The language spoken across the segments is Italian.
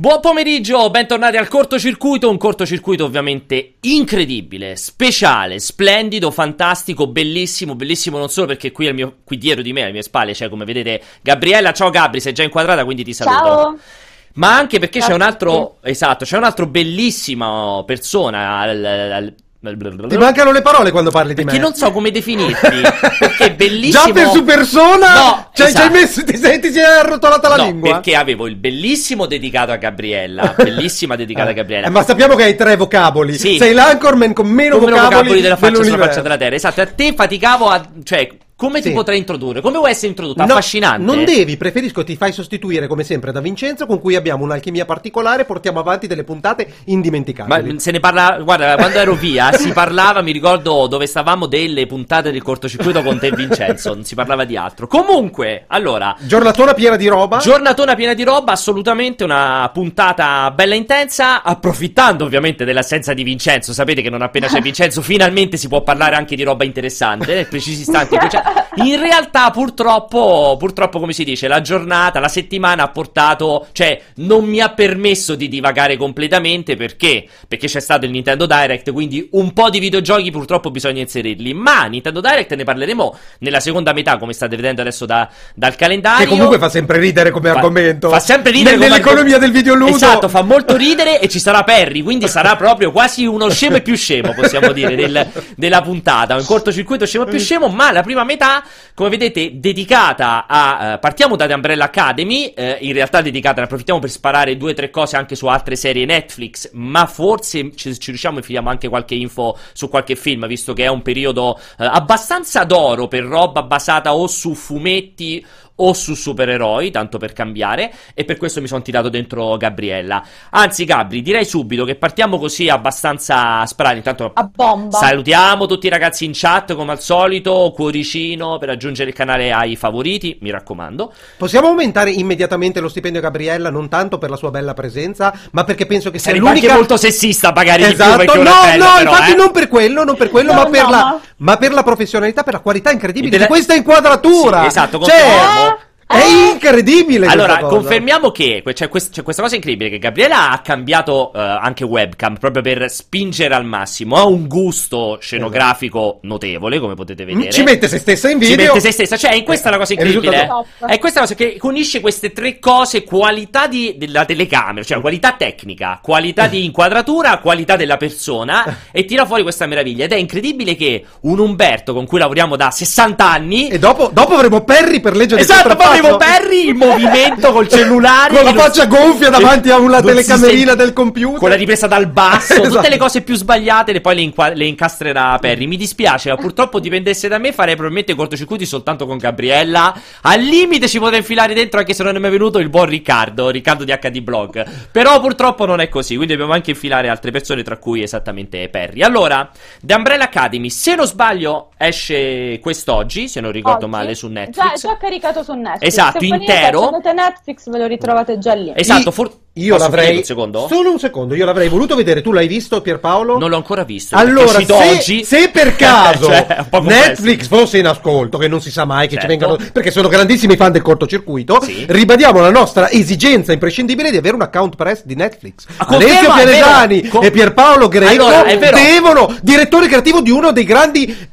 Buon pomeriggio, bentornati al cortocircuito, un cortocircuito ovviamente incredibile, speciale, splendido, fantastico, bellissimo, bellissimo non solo perché qui, mio, qui dietro di me, alle mie spalle, c'è come vedete Gabriella, ciao Gabri, sei già inquadrata quindi ti saluto. Ciao. Ma anche perché ciao c'è un altro, esatto, c'è un altro bellissima persona al, al ti mancano le parole quando parli di me. Perché non so come definirti. perché è bellissimo. Già per su persona? No, cioè, esatto. messo, ti senti, si è arrotolata la no, lingua? Perché avevo il bellissimo dedicato a Gabriella. Bellissima dedicata eh. a Gabriella. Eh, ma sappiamo che hai tre vocaboli. Sì. Sei l'ancorman con meno, con vocaboli, vocaboli della faccia sulla faccia della terra. Esatto, a te faticavo a. cioè come sì. ti potrei introdurre? Come vuoi essere introdotto? No, Affascinante. Non devi, preferisco ti fai sostituire come sempre da Vincenzo, con cui abbiamo un'alchimia particolare, portiamo avanti delle puntate indimenticabili. Ma se ne parla, guarda, quando ero via si parlava, mi ricordo dove stavamo delle puntate del cortocircuito con te e Vincenzo, non si parlava di altro. Comunque, allora, giornatona piena di roba. Giornatona piena di roba, assolutamente una puntata bella intensa, approfittando ovviamente dell'assenza di Vincenzo. Sapete che non appena c'è Vincenzo finalmente si può parlare anche di roba interessante, nel precisi istanti c'è in realtà, purtroppo, purtroppo, come si dice, la giornata, la settimana ha portato, cioè, non mi ha permesso di divagare completamente perché? Perché c'è stato il Nintendo Direct, quindi un po' di videogiochi purtroppo bisogna inserirli. Ma Nintendo Direct ne parleremo nella seconda metà, come state vedendo adesso da, dal calendario. Che comunque fa sempre ridere come fa, argomento. Fa sempre ridere. N- nell'economia arg- del videoludo. Esatto, fa molto ridere e ci sarà Perry, quindi sarà proprio quasi uno scemo e più scemo, possiamo dire, del, della puntata. Un cortocircuito scemo e più scemo, ma la prima metà come vedete, dedicata a. Uh, partiamo da The Umbrella Academy. Uh, in realtà, dedicata, ne approfittiamo per sparare due o tre cose anche su altre serie Netflix. Ma forse ci, ci riusciamo e infiliamo anche qualche info su qualche film, visto che è un periodo uh, abbastanza d'oro per roba basata o su fumetti o su supereroi, tanto per cambiare, e per questo mi sono tirato dentro Gabriella. Anzi, Gabri, direi subito che partiamo così abbastanza sprani. Intanto a bomba. salutiamo tutti i ragazzi in chat, come al solito, cuoricino per aggiungere il canale ai favoriti, mi raccomando. Possiamo aumentare immediatamente lo stipendio a Gabriella, non tanto per la sua bella presenza, ma perché penso che sia Sarebbe l'unica... anche molto sessista magari esatto. di più no, bella, no, però, infatti eh? non per quello, non per quello, no, ma, per no, la, ma... ma per la professionalità, per la qualità incredibile della... di questa inquadratura. Sì, esatto, cioè, confermiamo. È incredibile! Allora, confermiamo che c'è, quest- c'è, questa cosa incredibile: che Gabriela ha cambiato uh, anche webcam proprio per spingere al massimo. Ha un gusto scenografico esatto. notevole, come potete vedere. Ci mette se stessa in video. Ci mette se stessa. Cioè, in questa è la cosa incredibile. È questa cosa che unisce queste tre cose: qualità di, della telecamera, cioè qualità tecnica, qualità di inquadratura, qualità della persona. e tira fuori questa meraviglia. Ed è incredibile che un Umberto con cui lavoriamo da 60 anni. E dopo, dopo avremo Perry per leggere esatto, poi avevo Perry in movimento col cellulare. Con la faccia gonfia davanti a una telecamerina del computer. Con la ripresa dal basso. Esatto. tutte le cose più sbagliate le poi le, inqua- le, incastrerà Perry mi dispiace ma purtroppo dipendesse da me farei probabilmente cortocircuiti soltanto con Gabriella. Al limite ci potrei infilare dentro anche se non è mai venuto il buon Riccardo Riccardo di HD Blog. Però purtroppo non è così quindi dobbiamo anche infilare altre persone tra cui esattamente Perry allora The Umbrella Academy se non sbaglio esce quest'oggi se non ricordo Oggi? male su Netflix. già, già caricato su Netflix Esatto, Se intero. Se avete Netflix ve lo ritrovate già lì. Esatto, for- io Posso l'avrei un secondo? Solo un secondo, io l'avrei voluto vedere. Tu l'hai visto, Pierpaolo? Non l'ho ancora visto. Allora, se, oggi... se, per caso cioè, Netflix fosse in ascolto, che non si sa mai che certo. ci vengano, perché sono grandissimi fan del cortocircuito, sì. ribadiamo la nostra esigenza imprescindibile di avere un account press di Netflix. Ah, Alessio Pianesani Com- e Pierpaolo Greco allora, devono, direttore creativo di uno dei grandi,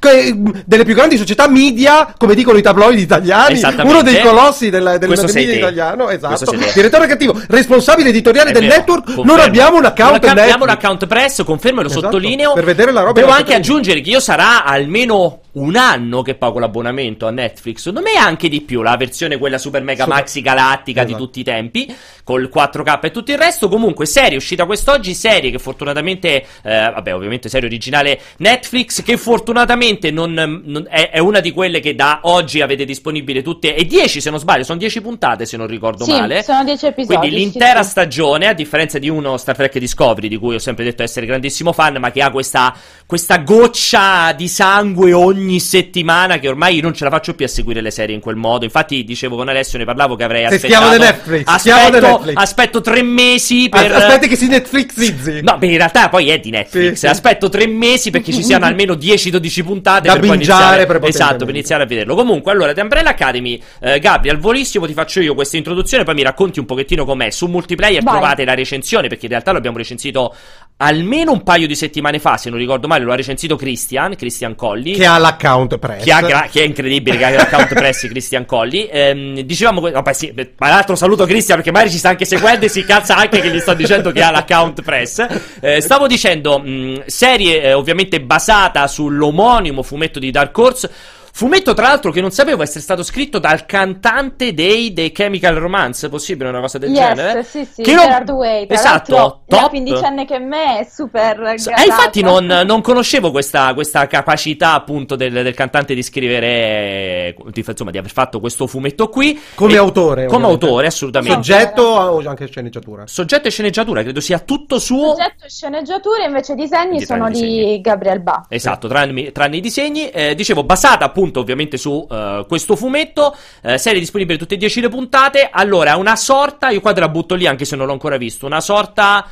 delle più grandi società media, come dicono i tabloidi italiani, uno dei colossi del, del media italiano, esatto. Direttore creativo, responsabile editoriale È del vero, network, confermo. non abbiamo un account non abbiamo un account press, confermo e lo Esatto, sottolineo. per vedere la roba Devo che anche aggiungere che io sarà almeno un anno che pago l'abbonamento a Netflix, secondo me anche di più, la versione quella super mega Super. maxi galattica Esatto. di tutti i tempi, col 4K e tutto il resto. Comunque, serie uscita quest'oggi, serie che fortunatamente, eh, vabbè, ovviamente serie originale Netflix, che fortunatamente non, non- è, è una di quelle che da oggi avete disponibile tutte, e 10 se non sbaglio, sono 10 puntate se non ricordo Sì, male. sono 10 episodi. Quindi sì, l'intera sì. Stagione, a differenza di uno Star Trek Discovery, di cui ho sempre detto essere grandissimo fan, ma che ha questa, questa goccia di sangue ogni settimana, che ormai io non ce la faccio più a seguire le serie in quel modo. Infatti, dicevo con Alessio, ne parlavo che avrei aspettato. di Netflix, Aspetto, Netflix. aspetto tre mesi per. As- Aspetti che si Netflixizzi. No, beh, in realtà poi è di Netflix. Sì, sì. Aspetto tre mesi perché ci siano almeno 10-12 puntate Da per iniziare. Esatto, per iniziare a vederlo. Comunque, allora, The Umbrella Academy, eh, Gabri, al volissimo ti faccio io questa introduzione, poi mi racconti un pochettino com'è. Su multiplayer player Vai. trovate la recensione, perché in realtà lo abbiamo recensito almeno un paio di settimane fa, se non ricordo male, lo ha recensito Christian, Christian Colli. Che ha l'account press. Che, gra- che è incredibile che ha l'account press Christian Colli. Ehm, dicevamo, vabbè sì, tra l'altro saluto Christian perché magari ci sta anche seguendo e si cazza anche che gli sto dicendo che ha l'account press. Eh, stavo dicendo, mh, serie eh, ovviamente basata sull'omonimo fumetto di Dark Horse Fumetto, tra l'altro, che non sapevo essere stato scritto dal cantante dei The Chemical Romance. Possibile una cosa del yes, genere? Sì, sì, che Gerard non... Way. Esatto, top. quindicenne che me è super. E eh, infatti, non, non conoscevo questa, questa, capacità, appunto, del, del, cantante di scrivere, di, insomma, di aver fatto questo fumetto qui. Come e, autore. Come ovviamente. autore, assolutamente. Soggetto o anche sceneggiatura? Soggetto e sceneggiatura, credo sia tutto suo. Soggetto e sceneggiatura, invece i disegni sono di, disegni. Gabriel Ba. Esatto, tranne, tranne i disegni. Eh, dicevo, basata appunto appunto ovviamente su uh, questo fumetto, uh, serie disponibile tutte e 10 le puntate, allora una sorta, io qua te la butto lì anche se non l'ho ancora visto, una sorta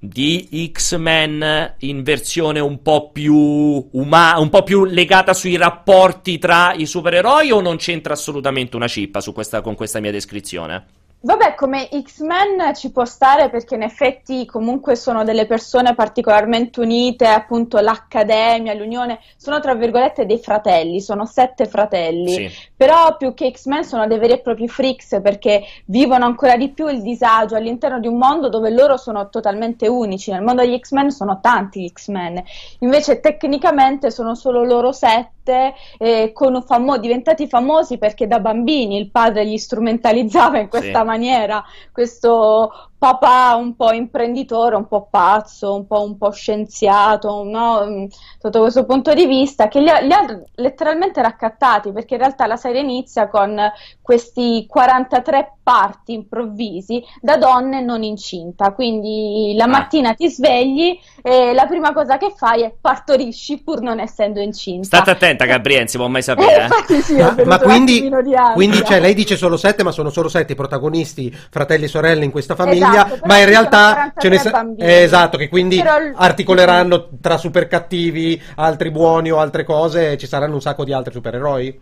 di X-Men in versione un po' più umana, un po' più legata sui rapporti tra i supereroi o non c'entra assolutamente una cippa questa, con questa mia descrizione? Vabbè, come X-Men ci può stare perché in effetti comunque sono delle persone particolarmente unite, appunto l'Accademia, l'Unione, sono tra virgolette dei fratelli, sono sette fratelli, sì. però più che X-Men sono dei veri e propri freaks perché vivono ancora di più il disagio all'interno di un mondo dove loro sono totalmente unici, nel mondo degli X-Men sono tanti X-Men, invece tecnicamente sono solo loro sette eh, famo- diventati famosi perché da bambini il padre li strumentalizzava in questa sì. maniera, questo papà un po' imprenditore, un po' pazzo, un po', un po scienziato, no? Mm, sotto questo punto di vista, che li ha, li ha, letteralmente raccattati, perché in realtà la serie inizia con questi 43 parti improvvisi da donne non incinta, quindi la ah. mattina ti svegli e la prima cosa che fai è partorisci pur non essendo incinta. State attenta Gabriele, si può mai sapere. Eh, sì, ma, ma quindi, quindi cioè, lei dice solo sette, ma sono solo sette i protagonisti, fratelli e sorelle in questa famiglia. Esatto famiglia, esatto, ma in realtà ce ne sa- eh, esatto, che quindi però... articoleranno tra super cattivi, altri buoni o altre cose, e ci saranno un sacco di altri supereroi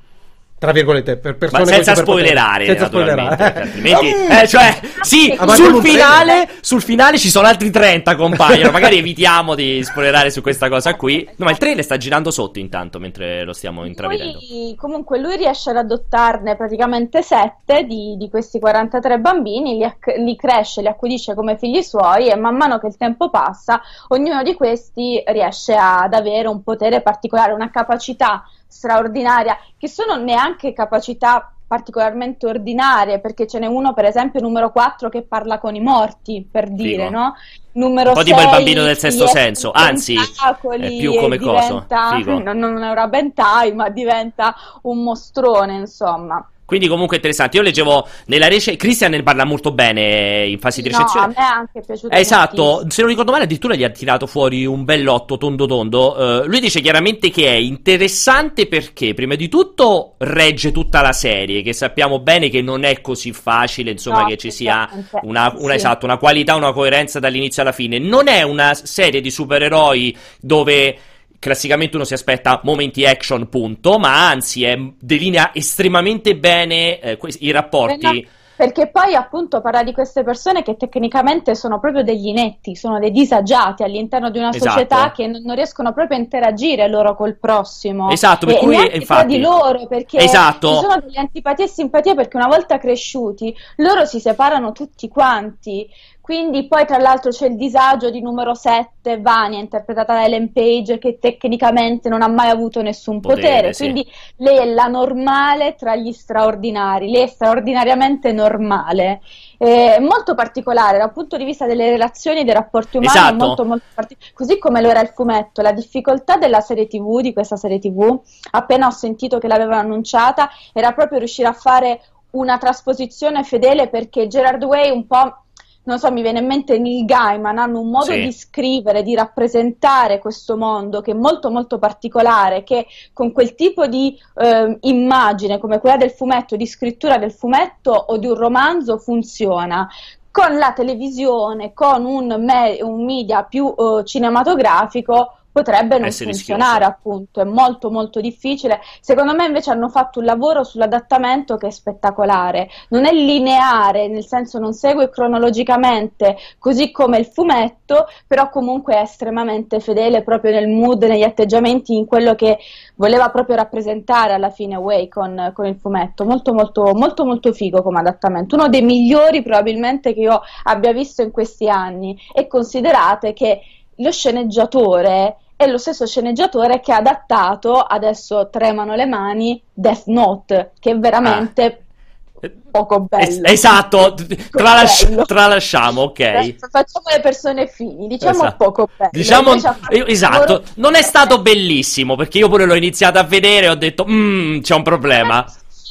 tra virgolette per persone Ma senza spoilerare senza spoilerare. altrimenti eh, cioè sì sul finale sul finale ci sono altri 30 compaiono. Magari evitiamo di spoilerare su questa cosa qui. No ma il trailer sta girando sotto intanto mentre lo stiamo intravedendo. lui, comunque lui riesce ad adottarne praticamente 7 di, di questi 43 bambini li, acc- li cresce li accudisce come figli suoi e man mano che il tempo passa ognuno di questi riesce ad avere un potere particolare una capacità straordinaria, che sono neanche capacità particolarmente ordinarie, perché ce n'è uno, per esempio, numero 4 che parla con i morti, per dire, Figo. no? Numero un po' tipo il bambino del sesto senso, anzi, è più come diventa, cosa. Non, non è un rabentai, ma diventa un mostrone, insomma. Quindi comunque interessante. Io leggevo nella recensione, Christian ne parla molto bene in fase di recensione. No, a me è anche piaciuto eh, Esatto, se non ricordo male addirittura gli ha tirato fuori un bell'otto tondo tondo. Uh, lui dice chiaramente che è interessante perché prima di tutto regge tutta la serie, che sappiamo bene che non è così facile, insomma, no, che ci sia una, una, sì. esatto, una qualità, una coerenza dall'inizio alla fine. Non è una serie di supereroi dove classicamente uno si aspetta momenti action, punto, ma anzi è, delinea estremamente bene eh, i rapporti. Perché poi appunto parla di queste persone che tecnicamente sono proprio degli inetti, sono dei disagiati all'interno di una esatto. società che non, riescono proprio a interagire loro col prossimo. Esatto, per e, cui infatti di loro perché esatto. ci sono delle antipatie e simpatie perché una volta cresciuti loro si separano tutti quanti quindi poi tra l'altro c'è il disagio di numero 7, Vania, interpretata da Ellen Page, che tecnicamente non ha mai avuto nessun potere, potere sì. quindi lei è la normale tra gli straordinari, lei è straordinariamente normale. È molto particolare dal punto di vista delle relazioni e dei rapporti umani, esatto. molto, molto partic- così come lo era il fumetto. La difficoltà della serie TV, di questa serie TV, appena ho sentito che l'avevano annunciata, era proprio riuscire a fare una trasposizione fedele perché Gerard Way un po' non so, mi viene in mente Neil Gaiman, hanno un modo sì. di scrivere, di rappresentare questo mondo che è molto molto particolare, che con quel tipo di eh, immagine come quella del fumetto, di scrittura del fumetto o di un romanzo funziona con la televisione, con un, me- un media più uh, cinematografico potrebbe non funzionare rischioso. appunto, è molto molto difficile. Secondo me invece hanno fatto un lavoro sull'adattamento che è spettacolare, non è lineare, nel senso non segue cronologicamente così come il fumetto, però comunque è estremamente fedele proprio nel mood, negli atteggiamenti, in quello che voleva proprio rappresentare alla fine Way con, con il fumetto, molto molto molto molto figo come adattamento, uno dei migliori probabilmente che io abbia visto in questi anni e considerate che lo sceneggiatore è lo stesso sceneggiatore che ha adattato, adesso tremano le mani, Death Note, che è veramente ah. poco bello. Es- esatto, tralasci- tralasciamo, ok. Facciamo le persone fini, diciamo esatto. poco bello. Diciamo, esatto, non è stato bellissimo, perché io pure l'ho iniziato a vedere e ho detto, mmm, c'è un problema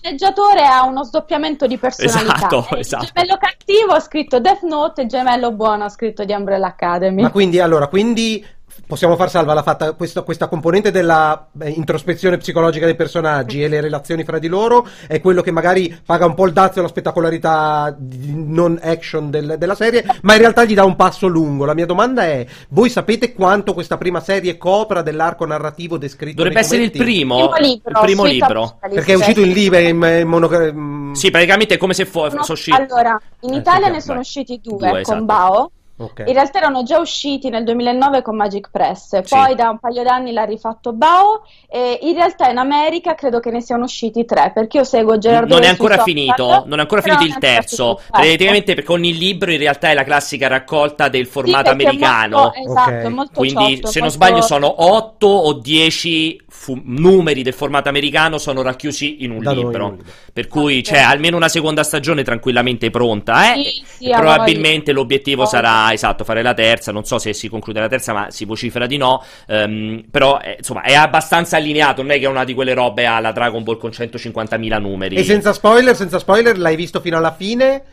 sceneggiatore ha uno sdoppiamento di personalità. Esatto, esatto. Il gemello cattivo ha scritto Death Note e il gemello buono ha scritto di Umbrella Academy. Ma quindi, allora, quindi possiamo far salva la fatta, questa, questa, componente della eh, introspezione psicologica dei personaggi e le relazioni fra di loro è quello che magari paga un po' il dazio alla spettacolarità non action del, della serie, ma in realtà gli dà un passo lungo. La mia domanda è: voi sapete quanto questa prima serie copra dell'arco narrativo descritto? Dovrebbe essere il primo, primo libro. Il primo libro. Perché è uscito in libro in, in mono... Sì, praticamente è come se fosse. No, allora, in eh, Italia ne sono usciti due, due con esatto. Bao Okay. In realtà erano già usciti nel 2009 con Magic Press, poi sì. da un paio d'anni l'ha rifatto Bao e in realtà in America credo che ne siano usciti tre, perché io seguo Gerardo Non è ancora finito, non è ancora finito il terzo. Praticamente perché ogni libro in realtà è la classica raccolta del formato sì, americano. Molto, esatto, okay. molto Quindi ciotto, se non sbaglio sono 8 o 10 fu- numeri del formato americano sono racchiusi in un da libro. Noi. Per cui c'è almeno una seconda stagione tranquillamente pronta, eh? Sì, probabilmente l'obiettivo oh. sarà esatto, fare la terza. Non so se si conclude la terza, ma si vocifera di no. Um, però eh, insomma è abbastanza allineato. Non è che è una di quelle robe alla Dragon Ball con 150.000 numeri. E senza spoiler, senza spoiler, l'hai visto fino alla fine?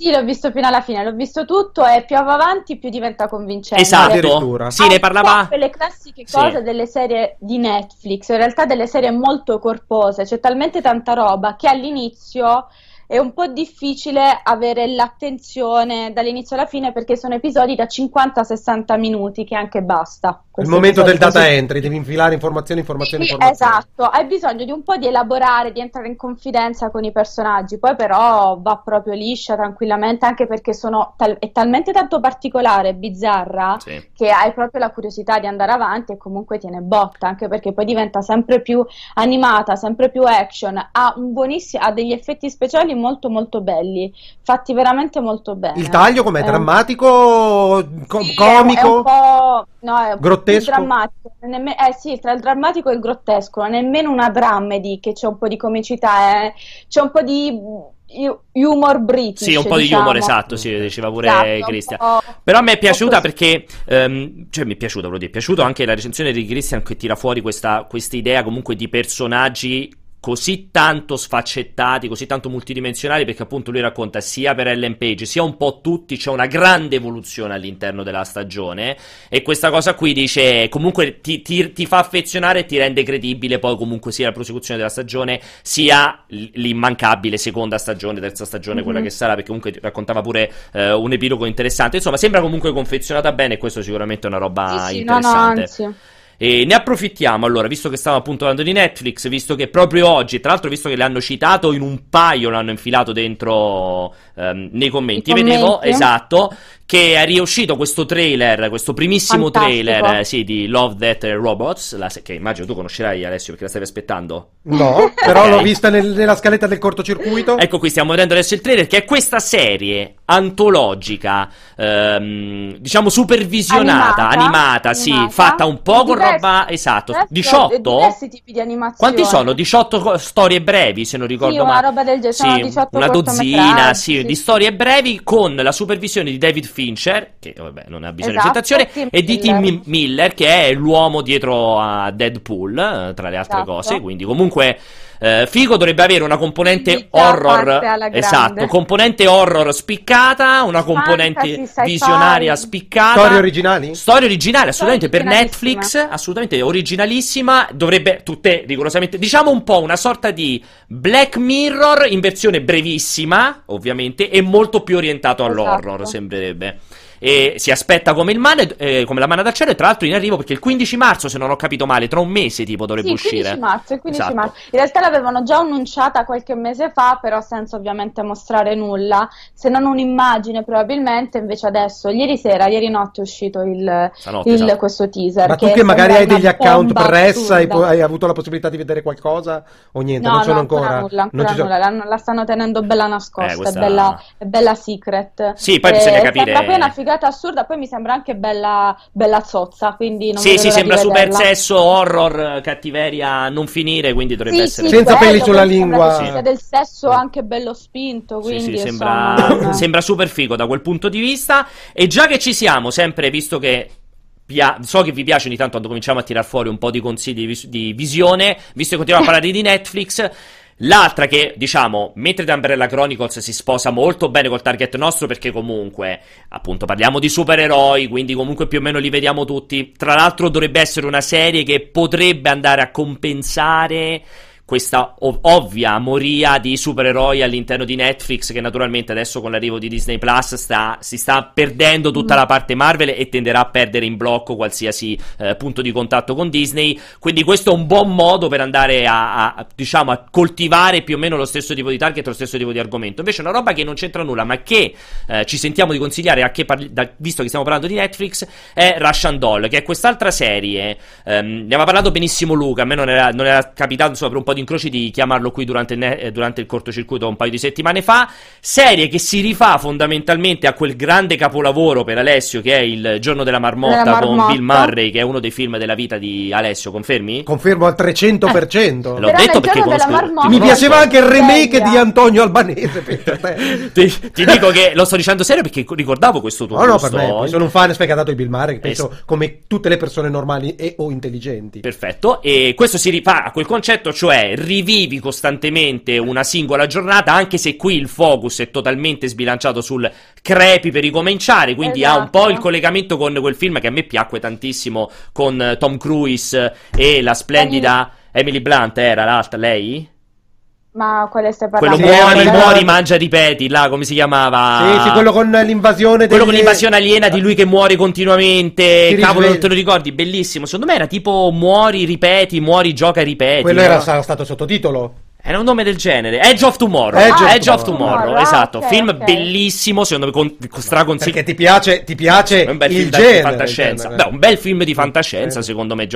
Sì, l'ho visto fino alla fine, l'ho visto tutto e più va avanti più diventa convincente. Esatto, sì, ne parlava... le classiche cose sì. delle serie di Netflix, in realtà delle serie molto corpose, c'è talmente tanta roba che all'inizio è un po' difficile avere l'attenzione dall'inizio alla fine perché sono episodi da 50-60 minuti che anche basta. Il momento del data così. entry, devi infilare informazioni, informazioni, sì, informazioni. Esatto, hai bisogno di un po' di elaborare, di entrare in confidenza con i personaggi, poi però va proprio liscia tranquillamente anche perché sono tal- è talmente tanto particolare, bizzarra, sì. che hai proprio la curiosità di andare avanti e comunque tiene botta, anche perché poi diventa sempre più animata, sempre più action, ha, un buonissimo, ha degli effetti speciali molto molto belli, fatti veramente molto bene. Il taglio com'è? È drammatico? Co- sì, comico? È un po'... No, è grottesco. Drammatico. Nemme- eh sì, tra il drammatico e il grottesco, non è nemmeno una drammedy che c'è un po' di comicità, eh. c'è un po' di humor british. Sì, un po' diciamo. di humor, esatto, sì, diceva pure esatto, Christian. Però a me è piaciuta perché, um, cioè mi è piaciuta, volevo dire, è piaciuto anche la recensione di Christian che tira fuori questa, questa idea comunque di personaggi così tanto sfaccettati, così tanto multidimensionali, perché appunto lui racconta sia per Ellen Page sia un po' tutti, c'è una grande evoluzione all'interno della stagione e questa cosa qui dice comunque ti, ti, ti fa affezionare e ti rende credibile poi comunque sia la prosecuzione della stagione sia l'immancabile seconda stagione, terza stagione, mm-hmm. quella mhm. che sarà, perché comunque raccontava pure eh, un epilogo interessante, insomma sembra comunque confezionata bene e questo sicuramente è una roba sì, sì, interessante. No, no, e ne approfittiamo allora, visto che stiamo appunto parlando di Netflix, visto che proprio oggi, tra l'altro visto che l'hanno citato in un paio, l'hanno infilato dentro um, nei commenti, vedevo, esatto, che è riuscito questo trailer, questo primissimo Fantastico. trailer eh, sì, di Love, Death Robots, la, che immagino tu conoscerai Alessio perché la stavi aspettando. No, però l'ho vista nel, nella scaletta del cortocircuito. Ecco qui stiamo vedendo adesso il trailer che è questa serie antologica, ehm, diciamo supervisionata, animata, animata, sì, fatta un po' con roba, esatto, 18? Diversi tipi di animazioni. Quanti sono? 18 storie brevi se non ricordo sì, male. una roba del genere, sì, 18 una dozzina, sì, sì, di storie brevi con la supervisione di David Fincher, che vabbè non ha bisogno esatto, di presentazione, e di Tim Miller, che è l'uomo dietro a Deadpool, tra le altre esatto. cose. Quindi, comunque. Eh, Figo dovrebbe avere una componente horror, esatto, componente horror spiccata, una componente Fantasy, visionaria spiccata. Storie originali? Storie originali, assolutamente per Netflix, assolutamente originalissima. Dovrebbe tutte rigorosamente, diciamo un po' una sorta di Black Mirror in versione brevissima, ovviamente, e molto più orientato all'horror, esatto. sembrerebbe. E si aspetta come, il mane, eh, come la mano dal cielo e tra l'altro in arrivo perché il 15 marzo, se non ho capito male, tra un mese tipo dovrebbe sì, uscire. 15 marzo, il 15 esatto. marzo. In realtà l'avevano già annunciata qualche mese fa, però senza ovviamente mostrare nulla, se non un'immagine probabilmente, invece adesso, ieri sera, ieri notte è uscito il, notte, il, esatto. questo teaser. Ma tu che magari hai degli account press, hai, hai, avuto la possibilità di vedere qualcosa o niente? No, non sono no, ancora. Nulla, ancora nulla. La, la, stanno tenendo bella nascosta, eh, questa... è, bella, è, bella, secret. Sì, poi bisogna capire. Sembra poi una figata assurda, poi mi sembra anche bella, bella zozza, quindi non Sì, sì, sembra super sesso, horror, cattiveria non finire, quindi dovrebbe sì, essere... Sì, Senza peli sulla lingua. Sì. del sesso anche bello spinto, quindi sì, sì, sembra, sembra super figo da quel punto di vista. E già che ci siamo, sempre visto che so che vi piace ogni tanto quando cominciamo a tirar fuori un po' di consigli di, vis- di visione, visto che continuiamo a parlare di Netflix. L'altra che, diciamo, mentre The Umbrella Chronicles si sposa molto bene col target nostro perché comunque, appunto, parliamo di supereroi, quindi comunque più o meno li vediamo tutti. Tra l'altro dovrebbe essere una serie che potrebbe andare a compensare questa ov- ovvia moria di supereroi all'interno di Netflix che naturalmente adesso con l'arrivo di Disney Plus sta, si sta perdendo tutta mm. la parte Marvel e tenderà a perdere in blocco qualsiasi eh, punto di contatto con Disney. Quindi questo è un buon modo per andare a, a, diciamo a coltivare più o meno lo stesso tipo di target lo stesso tipo di argomento. Invece una roba che non c'entra nulla ma che eh, ci sentiamo di consigliare che parli- da, visto che stiamo parlando di Netflix è Russian Doll che è quest'altra serie. Ehm, ne aveva parlato benissimo Luca a me non era, non era capitato insomma per un po' di incroci di chiamarlo qui durante, ne- durante il cortocircuito un paio di settimane fa. Serie che si rifà fondamentalmente a quel grande capolavoro per Alessio che è Il giorno della marmotta, della marmotta. con Bill Murray, che è uno dei film della vita di Alessio, confermi? Confermo al 300%. Eh, l'ho detto perché conosco... Mi piaceva anche il remake di Antonio Albanese. ti, ti, dico che lo sto dicendo serio perché ricordavo questo tuo no. No, per me, sono un fan sfegatato di Bill Murray, penso es- come tutte le persone normali e o intelligenti. Perfetto, e questo si rifà a quel concetto, cioè rivivi costantemente una singola giornata, anche se qui il focus è totalmente sbilanciato sul crepi per ricominciare, quindi esatto. ha un po' il esatto. collegamento con quel film che a me piacque tantissimo con Tom Cruise e la splendida Emily Blunt, era l'altra, lei? Ma quale stai parlando? Quello muori, sì, muori, mangia, ripeti, là come si chiamava? Sì, sì, quello con l'invasione Quello degli... con l'invasione aliena di lui che muore continuamente. Ti Cavolo, non te lo ricordi? Bellissimo. Secondo me era tipo muori, ripeti, muori, gioca, ripeti. Quello no? era stato sottotitolo. Era un nome del genere. Edge of Tomorrow. Edge, ah, Edge of Tomorrow, tomorrow. esatto. Okay, film okay. bellissimo, secondo me, con, con straconsiglio. Perché ti piace, ti piace un bel il film genere, di fantascienza. Beh, un bel film di fantascienza, secondo me,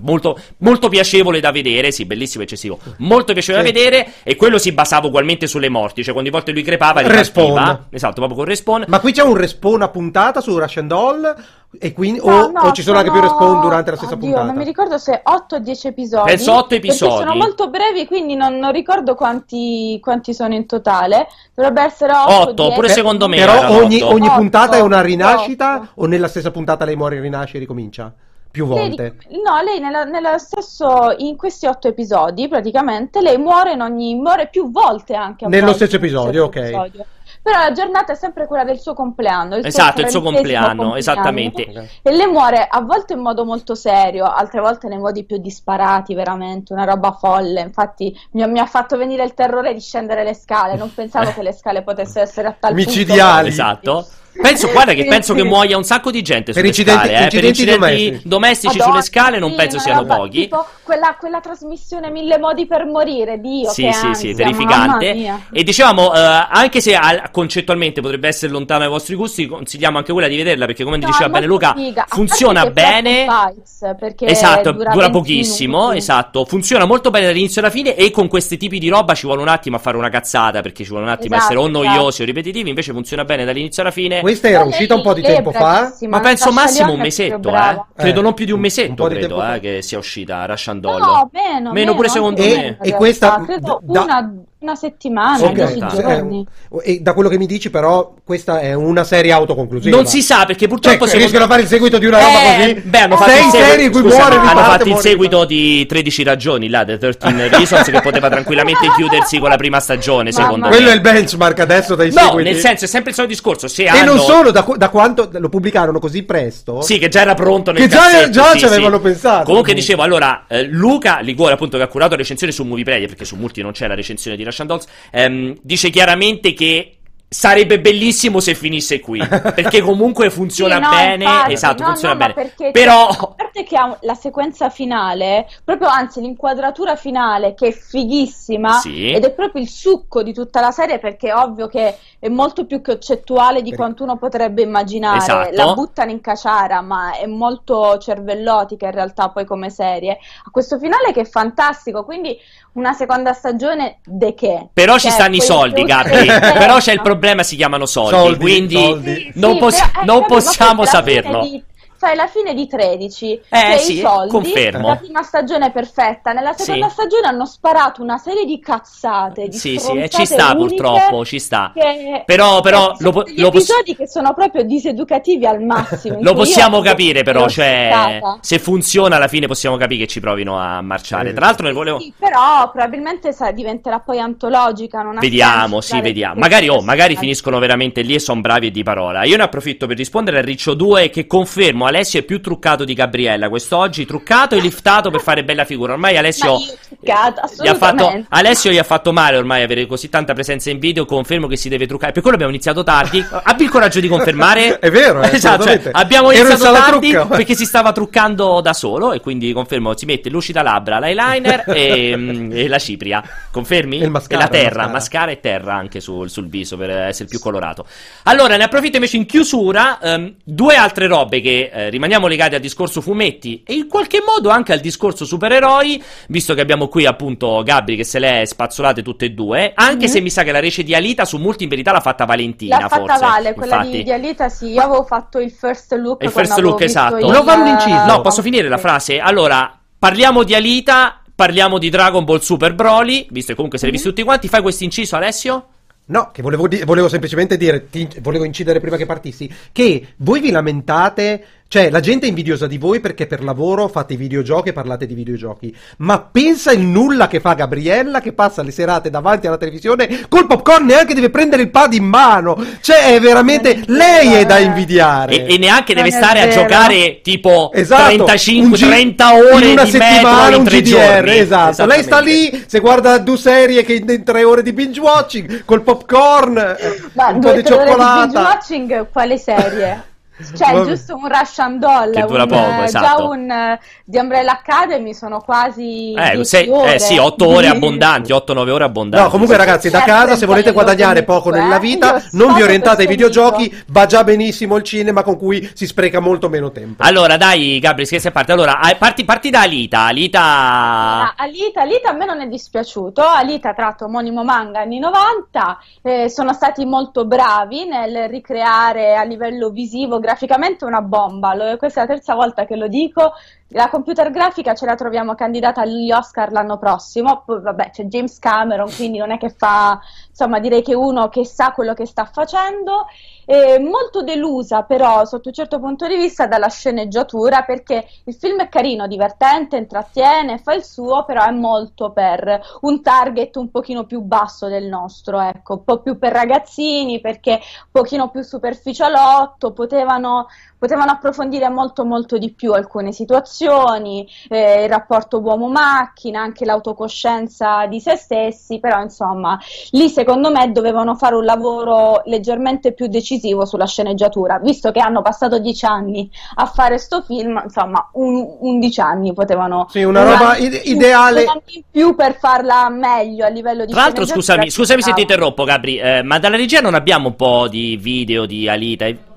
molto, molto piacevole da vedere. Sì, bellissimo, eccessivo. Molto piacevole sì. da vedere. E quello si basava ugualmente sulle morti. Cioè, quando di volte lui crepava, respawn. Esatto, proprio con respawn. Ma qui c'è un respawn a puntata su Russian Doll e quindi, no, o, no, o, ci sono, sono, anche più respawn durante la stessa Oddio, puntata? Non mi ricordo se 8 o 10 episodi. Penso 8 episodi. Sono molto brevi, quindi non, non ricordo quanti, quanti, sono in totale. Dovrebbe essere 8. 8, pure secondo me. Però ogni, ogni 8, puntata è una rinascita 8. o nella stessa puntata lei muore, rinasce e ricomincia? Più volte? Lei, no, lei nella, nella stesso, in questi 8 episodi praticamente lei muore, in ogni, muore più volte anche. Nello stesso episodio, ok. Episodio però la giornata è sempre quella del suo compleanno. Il esatto, suo il suo compleanno, compleanno, esattamente. E lei muore a volte in modo molto serio, altre volte nei modi più disparati, veramente, una roba folle. Infatti mi, mi ha fatto venire il terrore di scendere le scale, non pensavo che le scale potessero essere a tal Micidiali. punto. Esatto. Penso, guarda che penso che muoia un sacco di gente per incidenti, scale, eh? incidenti, per incidenti domestici, domestici Madonna, sulle scale non sì, penso siano roba, pochi. Tipo quella, quella, trasmissione Mille modi per morire, Dio, Sì, sì, ansia, sì, terrificante. E dicevamo, uh, anche se al, concettualmente potrebbe essere lontano dai vostri gusti, consigliamo anche quella di vederla perché come no, diceva bene Luca, figa. funziona bene. Fights, esatto, dura, dura pochissimo, minuti. esatto. Funziona molto bene dall'inizio alla fine e con questi tipi di roba ci vuole un attimo a fare una cazzata perché ci vuole un attimo esatto, a essere o esatto, esatto. noiosi o ripetitivi, invece funziona bene dall'inizio alla fine. Questa era uscita un po' di tempo fa, ma penso massimo un mesetto, eh. Credo non più di un mesetto, credo, eh, che sia uscita Russian Doll. No, meno, meno pure secondo me. E questa credo una una settimana, okay. giorni. Eh, e da quello che mi dici, però, questa è una serie autoconclusiva. Non si sa perché purtroppo. Cioè, riescono a fare il seguito di una roba eh, così. Beh, hanno fatto Sei serie in cui muore. Hanno fatto il seguito di 13 ragioni, là, The 13 Reasons, che poteva tranquillamente chiudersi con la prima stagione. secondo me. Quello è il benchmark adesso dai no, seguiti. nel senso, è sempre il solito discorso. Se e hanno... non solo, da, da, quanto lo pubblicarono così presto. Sì, che già era pronto nel Che già, già sì, ci avevano sì. pensato. Comunque, dicevo, allora, eh, Luca Ligore, appunto, che ha curato la recensione su Movie Player, perché su molti non c'è la recensione di Russian Dolls. Ehm, dice chiaramente che Sarebbe bellissimo se finisse qui, perché comunque funziona sì, no, bene. Infatti, esatto, no, funziona no, bene. Però a parte che ha la sequenza finale, proprio anzi l'inquadratura finale che è fighissima sì. ed è proprio il succo di tutta la serie perché è ovvio che è molto più concettuale di quanto uno potrebbe immaginare. Esatto. La buttano in caciara, ma è molto cervellotica in realtà poi come serie. Ha questo finale che è fantastico, quindi una seconda stagione de che? Però cioè, ci stanno i soldi, Gabri. Però c'è il problema, si chiamano soldi. soldi quindi soldi. non, sì, però, eh, non possiamo saperlo. Di fai la fine di 13 eh, sì, i soldi confermo. la prima stagione è perfetta nella seconda sì. stagione hanno sparato una serie di cazzate di sì sì e ci sta purtroppo ci sta. che, però però lo, lo episodi poss- che sono proprio diseducativi al massimo lo possiamo capire però cioè se funziona alla fine possiamo capire che ci provino a marciare. Tra l'altro ne volevo sì, però probabilmente sa, diventerà poi antologica non vediamo sì vediamo. magari oh magari finiscono veramente lì e sono bravi e di parola. Io ne approfitto per rispondere a Riccio 2 che confermo Alessio è più truccato di Gabriella quest'oggi, truccato e liftato per fare bella figura. Ormai Alessio truccato, gli ha fatto, Alessio gli ha fatto male ormai avere così tanta presenza in video, confermo che si deve truccare. Per quello abbiamo iniziato tardi. Abbi il coraggio di confermare. è vero, eh, esatto, cioè, abbiamo iniziato tardi perché si stava truccando da solo e quindi confermo si mette lucida labbra, l'eyeliner e, mm, e la cipria. Confermi? E, mascara, e la terra, mascara. mascara. e terra anche sul, sul, viso per essere più colorato. Allora, ne approfitto invece in chiusura um, due altre robe che eh, rimaniamo legati al discorso fumetti e in qualche modo anche al discorso supereroi, visto che abbiamo qui appunto Gabri che se le è spazzolate tutte e due, anche mm-hmm. se mi sa che la rece di Alita su molti in verità l'ha fatta Valentina, l'ha forse. fatta Vale, quella Infatti. di, di, Alita sì, io avevo fatto il first look Il first look, esatto. Il... Non fare un inciso. No, posso finire la frase? Allora, parliamo di Alita, parliamo di Dragon Ball Super Broly, visto che comunque se li mm-hmm. visti tutti quanti, fai questo inciso Alessio? No, che volevo, di- volevo semplicemente dire, ti- volevo incidere prima che partissi, che voi vi lamentate cioè, la gente è invidiosa di voi perché per lavoro fate i videogiochi e parlate di videogiochi. Ma pensa il nulla che fa Gabriella che passa le serate davanti alla televisione col popcorn neanche deve prendere il pad in mano. Cioè, è veramente. Lei è da invidiare. E, e neanche deve stare a giocare tipo esatto, 35-30 ore in una di settimana un GDR. Giorni. Esatto. Lei sta lì, se guarda due serie che in tre ore di binge watching, col popcorn, Ma un po' di cioccolata. Di binge watching, quale serie? Cioè, Vabbè. giusto un Russian Doll. Che dura un, poco, esatto. Già un uh, di Umbrella Academy sono quasi. Eh, sei, ore. eh sì, 8 ore abbondanti, 8-9 ore abbondanti. No, comunque, ragazzi, da casa, se volete guadagnare poco nella eh, vita, non vi orientate ai videogiochi, va già benissimo il cinema con cui si spreca molto meno tempo. Allora, dai, Gabri, scherzi a parte. Allora, parti, parti da Alita. Alita... Ah, Alita, Alita a me non è dispiaciuto. Alita tratto omonimo manga anni 90. Eh, sono stati molto bravi nel ricreare a livello visivo, graficamente una bomba. Lo, questa è la terza volta che lo dico. La computer grafica ce la troviamo candidata agli Oscar l'anno prossimo. Poi, vabbè, c'è James Cameron, quindi non è che fa, insomma, direi che uno che sa quello che sta facendo. E molto delusa, però, sotto un certo punto di vista, dalla sceneggiatura, perché il film è carino, divertente, intrattiene, fa il suo, però è molto per un target un pochino più basso del nostro, ecco, un po' più per ragazzini, perché un pochino più superficialotto, potevano potevano approfondire molto molto di più alcune situazioni, eh, il rapporto uomo-macchina, anche l'autocoscienza di se stessi, però insomma lì secondo me dovevano fare un lavoro leggermente più decisivo sulla sceneggiatura, visto che hanno passato dieci anni a fare sto film, insomma un, undici anni potevano... Sì, una roba ide- ideale... in più per farla meglio a livello di... Tra l'altro scusami, scusami se ti interrompo Gabri, eh, ma dalla regia non abbiamo un po' di video di Alita?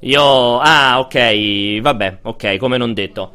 Io. Ah, ok. Vabbè, ok, come non detto.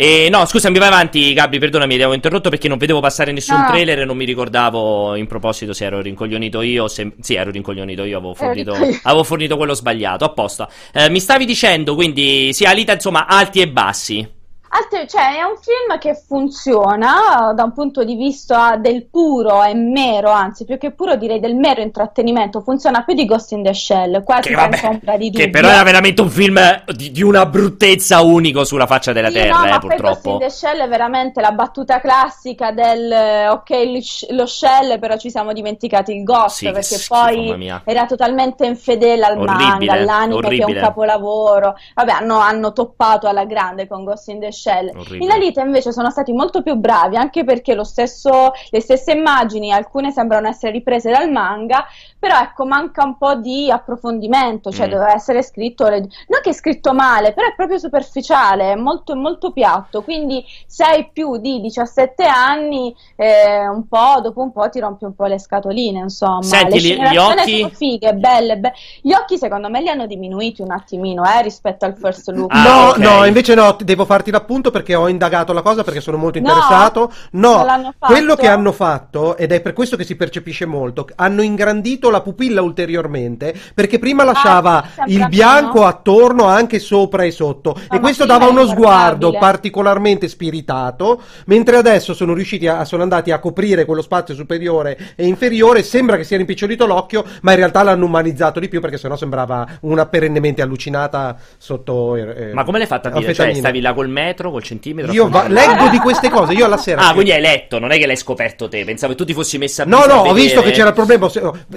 E no, scusami, vai avanti, Gabri, perdonami, ti avevo interrotto perché non vedevo passare nessun no. trailer e non mi ricordavo in proposito se ero rincoglionito io se... Sì, ero rincoglionito io, avevo fornito, avevo fornito quello sbagliato, apposta. Eh, mi stavi dicendo, quindi, sì, Alita, insomma, alti e bassi. Altre, cioè, è un film che funziona da un punto di vista del puro e mero, anzi, più che puro direi del mero intrattenimento, funziona più di Ghost in the Shell, quasi che, di Che però era veramente un film di, di, una bruttezza unico sulla faccia della sì, terra, no, eh, ma purtroppo. Ghost in the Shell è veramente la battuta classica del ok, lo shell, però ci siamo dimenticati il Ghost, sì, perché schifo, poi era totalmente infedele al orribile, manga, all'anime orribile. che è un capolavoro. Vabbè, hanno, hanno toppato alla grande con Ghost in the Shell mascelle. Orribile. In Alita invece sono stati molto più bravi, anche perché stesso, le stesse immagini, alcune sembrano essere riprese dal manga, però ecco, manca un po' di approfondimento, cioè mm. doveva essere scritto, non che è scritto male, però è proprio superficiale, è molto, molto piatto, quindi se hai più di 17 anni, eh, un po', dopo un po' ti rompi un po' le scatoline, insomma. Senti, le gli occhi... sono fighe, belle, be- Gli occhi secondo me li hanno diminuiti un attimino, eh, rispetto al first look. Ah, no, okay. no, invece no, devo farti l'appunto perché ho indagato la cosa, perché sono molto interessato. No, no quello che hanno fatto, ed è per questo che si percepisce molto, hanno ingrandito la pupilla ulteriormente, perché prima lasciava ah, il bianco attorno anche sopra e sotto, no, e questo dava uno sguardo particolarmente spiritato, mentre adesso sono riusciti a, sono andati a coprire quello spazio superiore e inferiore, sembra che sia rimpicciolito l'occhio, ma in realtà l'hanno umanizzato di più perché sennò sembrava una perennemente allucinata sotto... Eh, ma come l'hai fatta a dire? Cioè, stavi là col metro, col centimetro? Io va- leggo di queste cose, io alla sera... Ah, quindi hai letto, non è che l'hai scoperto te, pensavo che tu ti fossi messa a No, no, ho visto che c'era il problema,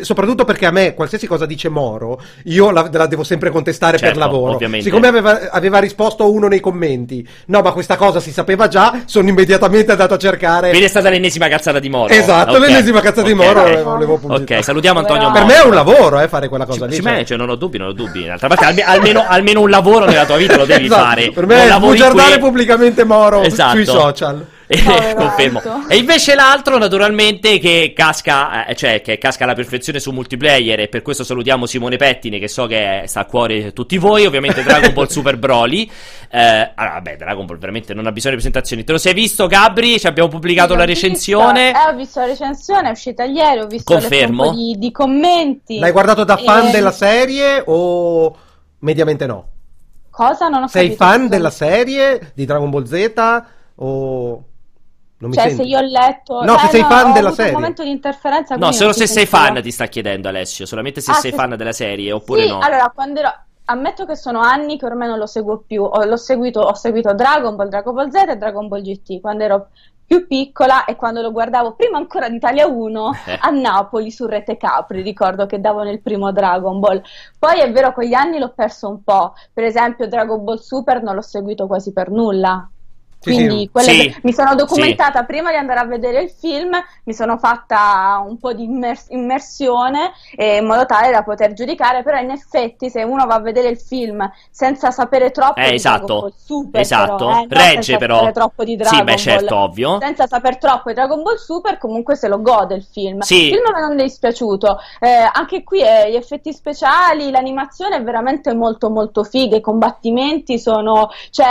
soprattutto perché a me qualsiasi cosa dice Moro, io la, la devo sempre contestare certo, per lavoro. Ovviamente. Siccome aveva, aveva, risposto uno nei commenti, no, ma questa cosa si sapeva già, sono immediatamente andato a cercare. Quindi è stata l'ennesima cazzata di Moro. Esatto, okay. l'ennesima cazzata okay. di Moro. Okay. Volevo ok, salutiamo Antonio Moro. Per me è un lavoro, eh, fare quella cosa ci, lì. Cioè. cioè, non ho dubbi, non ho dubbi. D'altra parte, alme, almeno, almeno, un lavoro nella tua vita lo devi esatto. fare. Per me è bugiardare pubblicamente Moro esatto. sui social. confermo. E invece l'altro, naturalmente, che casca, eh, cioè che casca alla perfezione su multiplayer. E per questo salutiamo Simone Pettine, che so che sta a cuore tutti voi. Ovviamente, Dragon Ball Super Broly. Eh, allora, vabbè, Dragon Ball veramente non ha bisogno di presentazioni. Te lo sei visto, Gabri? Ci abbiamo pubblicato sì, la recensione. Eh, ho visto la recensione, è uscita ieri. Ho visto Confermo. Di, di, commenti. L'hai guardato da fan e... della serie o mediamente no? Cosa? Non ho Sei fan della serie di Dragon Ball Z o non cioè, se io ho letto. No, se sei fan della serie. un momento di interferenza. No, solo se sei fan, ti sta chiedendo Alessio. Solamente se ah, sei se... fan della serie, oppure sì, no. Allora, quando ero. Ammetto che sono anni che ormai non lo seguo più. Ho, l'ho seguito, ho seguito Dragon Ball, Dragon Ball Z e Dragon Ball GT quando ero più piccola e quando lo guardavo prima ancora di Italia 1 eh. a Napoli su Rete Capri, ricordo che davano il primo Dragon Ball. Poi è vero, con gli anni l'ho perso un po'. Per esempio, Dragon Ball Super non l'ho seguito quasi per nulla. Quindi sì, mi sono documentata sì. prima di andare a vedere il film, mi sono fatta un po' di immers- immersione eh, in modo tale da poter giudicare, però in effetti se uno va a vedere il film senza sapere troppo eh, di esatto, Dragon Ball Super, esatto. Però, eh, regge però. troppo di Dragon sì, beh, certo, Ball, ovvio. Senza saper troppo di Dragon Ball Super, comunque se lo gode il film. Sì. Il film non è dispiaciuto. Eh, anche qui eh, gli effetti speciali, l'animazione è veramente molto molto figa, i combattimenti sono, cioè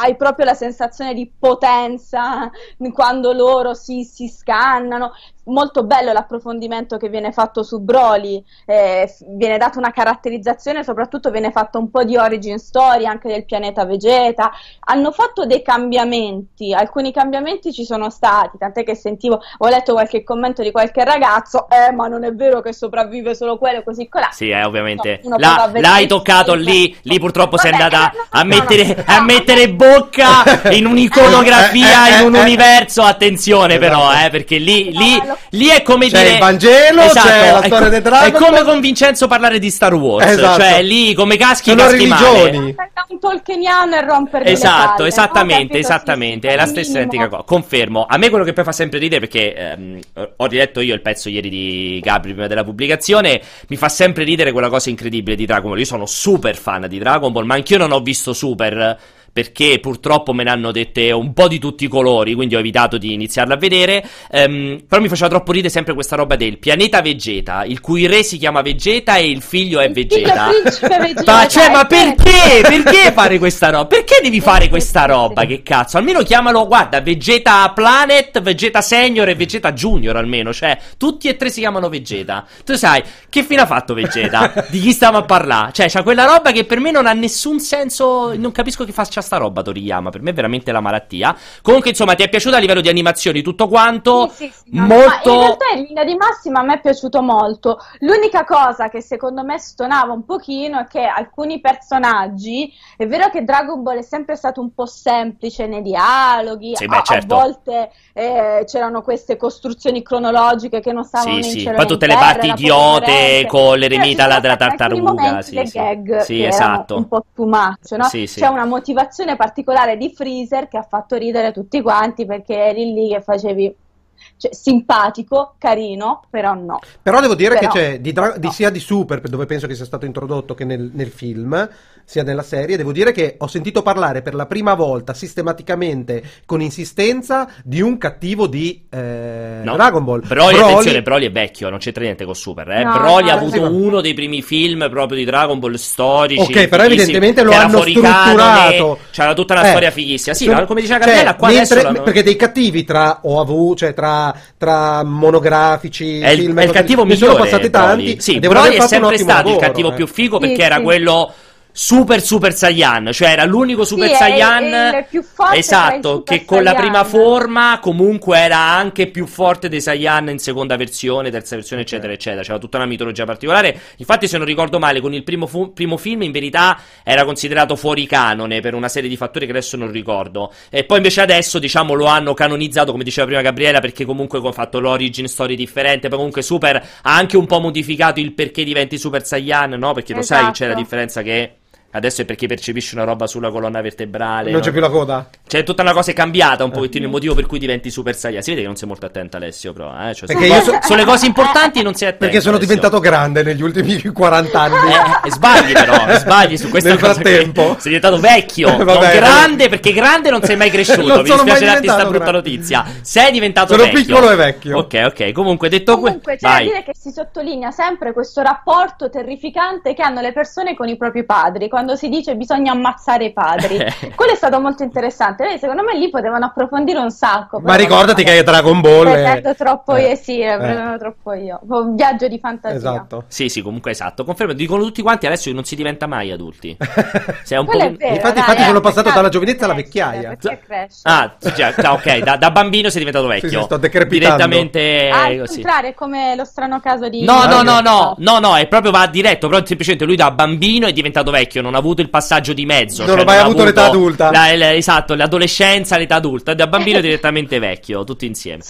hai proprio la sensazione di potenza quando loro si, si scannano molto bello l'approfondimento che viene fatto su Broly, eh, viene data una caratterizzazione, soprattutto viene fatto un po' di origin story anche del pianeta Vegeta. Hanno fatto dei cambiamenti, alcuni cambiamenti ci sono stati, tant'è che sentivo, ho letto qualche commento di qualche ragazzo, eh, ma non è vero che sopravvive solo quello, così colà. Sì, eh, ovviamente. No, La, l'hai toccato lì, lì purtroppo Vabbè, sei andata no, a, mettere, no, a mettere bocca in un'iconografia, eh, eh, in un universo, attenzione esatto. però, eh, perché lì, lì Lì è come c'è dire. il Vangelo, esatto, c'è la storia del Dragon. È come con Vincenzo parlare di Star Wars. Esatto. Cioè, lì come caschi Sono caschi religioni. Male. un tolkieniano e romper Esatto, palle, esattamente, no? esattamente. È la stessa identica cosa. Confermo. A me quello che poi fa sempre ridere, perché ehm, ho riletto io il pezzo ieri di Gabri prima della pubblicazione. Mi fa sempre ridere quella cosa incredibile di Dragon Ball. Io sono super fan di Dragon Ball, ma anch'io non ho visto Super perché purtroppo me ne hanno dette un po' di tutti i colori, quindi ho evitato di iniziarla a vedere. Um, però mi faceva troppo ridere sempre questa roba del pianeta Vegeta, il cui re si chiama Vegeta e il figlio è Vegeta. Vegeta ma, cioè, ma perché? Perché fare questa roba? Perché devi fare questa roba? Che cazzo? Almeno chiamalo, guarda, Vegeta Planet, Vegeta Senior e Vegeta Junior almeno, cioè tutti e tre si chiamano Vegeta. Tu sai, che fine ha fatto Vegeta? di chi stiamo a parlare? Cioè, c'ha quella roba che per me non ha nessun senso, non capisco che faccia sta roba Toriyama, per me è veramente la malattia. Comunque, insomma, ti è piaciuto a livello di animazioni tutto quanto? Sì, sì, sì, molto... in realtà in linea di massima a me è piaciuto molto. L'unica cosa che secondo me stonava un pochino è che alcuni personaggi, è vero che Dragon Ball è sempre stato un po' semplice nei dialoghi, sì, beh, a, certo. a, volte eh, c'erano queste costruzioni cronologiche che non stavano sì, in sì. Poi tutte le parti idiote con l'eremita della tartaruga, sì, le sì. gag sì esatto. un po' too much, no? C'è una motivazione motivazione particolare di Freezer che ha fatto ridere tutti quanti perché eri lì che facevi cioè, simpatico, carino, però no. Però devo dire però, che c'è di, dra- no. di sia di Super, dove penso che sia stato introdotto, che nel, nel film, sia nella serie, devo dire che ho sentito parlare per la prima volta sistematicamente, con insistenza, di un cattivo di eh, no. Dragon Ball. Broly, Broly, attenzione, Broly è vecchio, non c'entra niente con Super. Eh. No, Broly no, ha avuto no. uno dei primi film proprio di Dragon Ball storici. Ok, però evidentemente lo hanno strutturato. C'era tutta una eh, storia fighissima. Sì, sono, come diceva Gabriella, cioè, qua mentre, Perché dei cattivi tra OAV, cioè tra, tra monografici, è il, film, è il cattivo migliore. Ne sono passati tanti. Sì, Broly è sempre stato lavoro, il cattivo eh. più figo perché sì, era sì. quello Super Super Saiyan, cioè era l'unico Super sì, Saiyan è, è più forte esatto, che con Saiyan. la prima forma comunque era anche più forte dei Saiyan in seconda versione, terza versione, eccetera, eccetera. C'era tutta una mitologia particolare. Infatti, se non ricordo male, con il primo, fu- primo film in verità era considerato fuori canone per una serie di fattori che adesso non ricordo. E poi invece adesso, diciamo, lo hanno canonizzato, come diceva prima Gabriela, perché comunque ha fatto l'origin story differente. Poi comunque Super ha anche un po' modificato il perché diventi Super Saiyan, no? Perché lo esatto. sai, c'è la differenza che Adesso è perché percepisci una roba sulla colonna vertebrale. Non no? c'è più la coda. Cioè, tutta una cosa è cambiata un pochettino il motivo per cui diventi Super Saiyan. Si vede che non sei molto attento, Alessio, però. Eh? Cioè, perché io so... sono le cose importanti non sei attento. Perché sono Alessio. diventato grande negli ultimi 40 anni. Eh, eh, sbagli, però. Sbagli su questa Nel frattempo. Sei diventato vecchio. Eh, non grande, perché grande non sei mai cresciuto. Mi dispiace darti questa brutta notizia. Sei diventato sono vecchio. Sono piccolo e vecchio. Ok, ok. Comunque, detto questo. Comunque, c'è da dire che si sottolinea sempre questo rapporto terrificante che hanno le persone con i propri padri. Quando si dice bisogna bisogna ammazzare i padri. Quello è stato molto interessante. Vedi, secondo me lì potevano approfondire un sacco. Ma ricordati che è Dragon Ball. Pretendo troppo eh. io, sì, eh. pretendo troppo io. Un viaggio di fantasia. Esatto. Sì, sì, comunque esatto. Confermo, dicono tutti quanti adesso che non si diventa mai adulti. Sei un po'... Vero, infatti, dai, infatti sono passato dalla giovinezza alla vecchiaia. Ah, ok, da, da, bambino sei diventato vecchio. Sì, sì, sto decrepitando. Direttamente ah, così. contrario, è come lo strano caso di No, no, no, no, no, no, è proprio va diretto, però semplicemente lui da bambino è diventato vecchio, non ha avuto il passaggio di mezzo. Non cioè, mai avuto, avuto l'età adulta. La, la, esatto, l'adolescenza, l'età adulta. Da bambino direttamente vecchio, tutti insieme.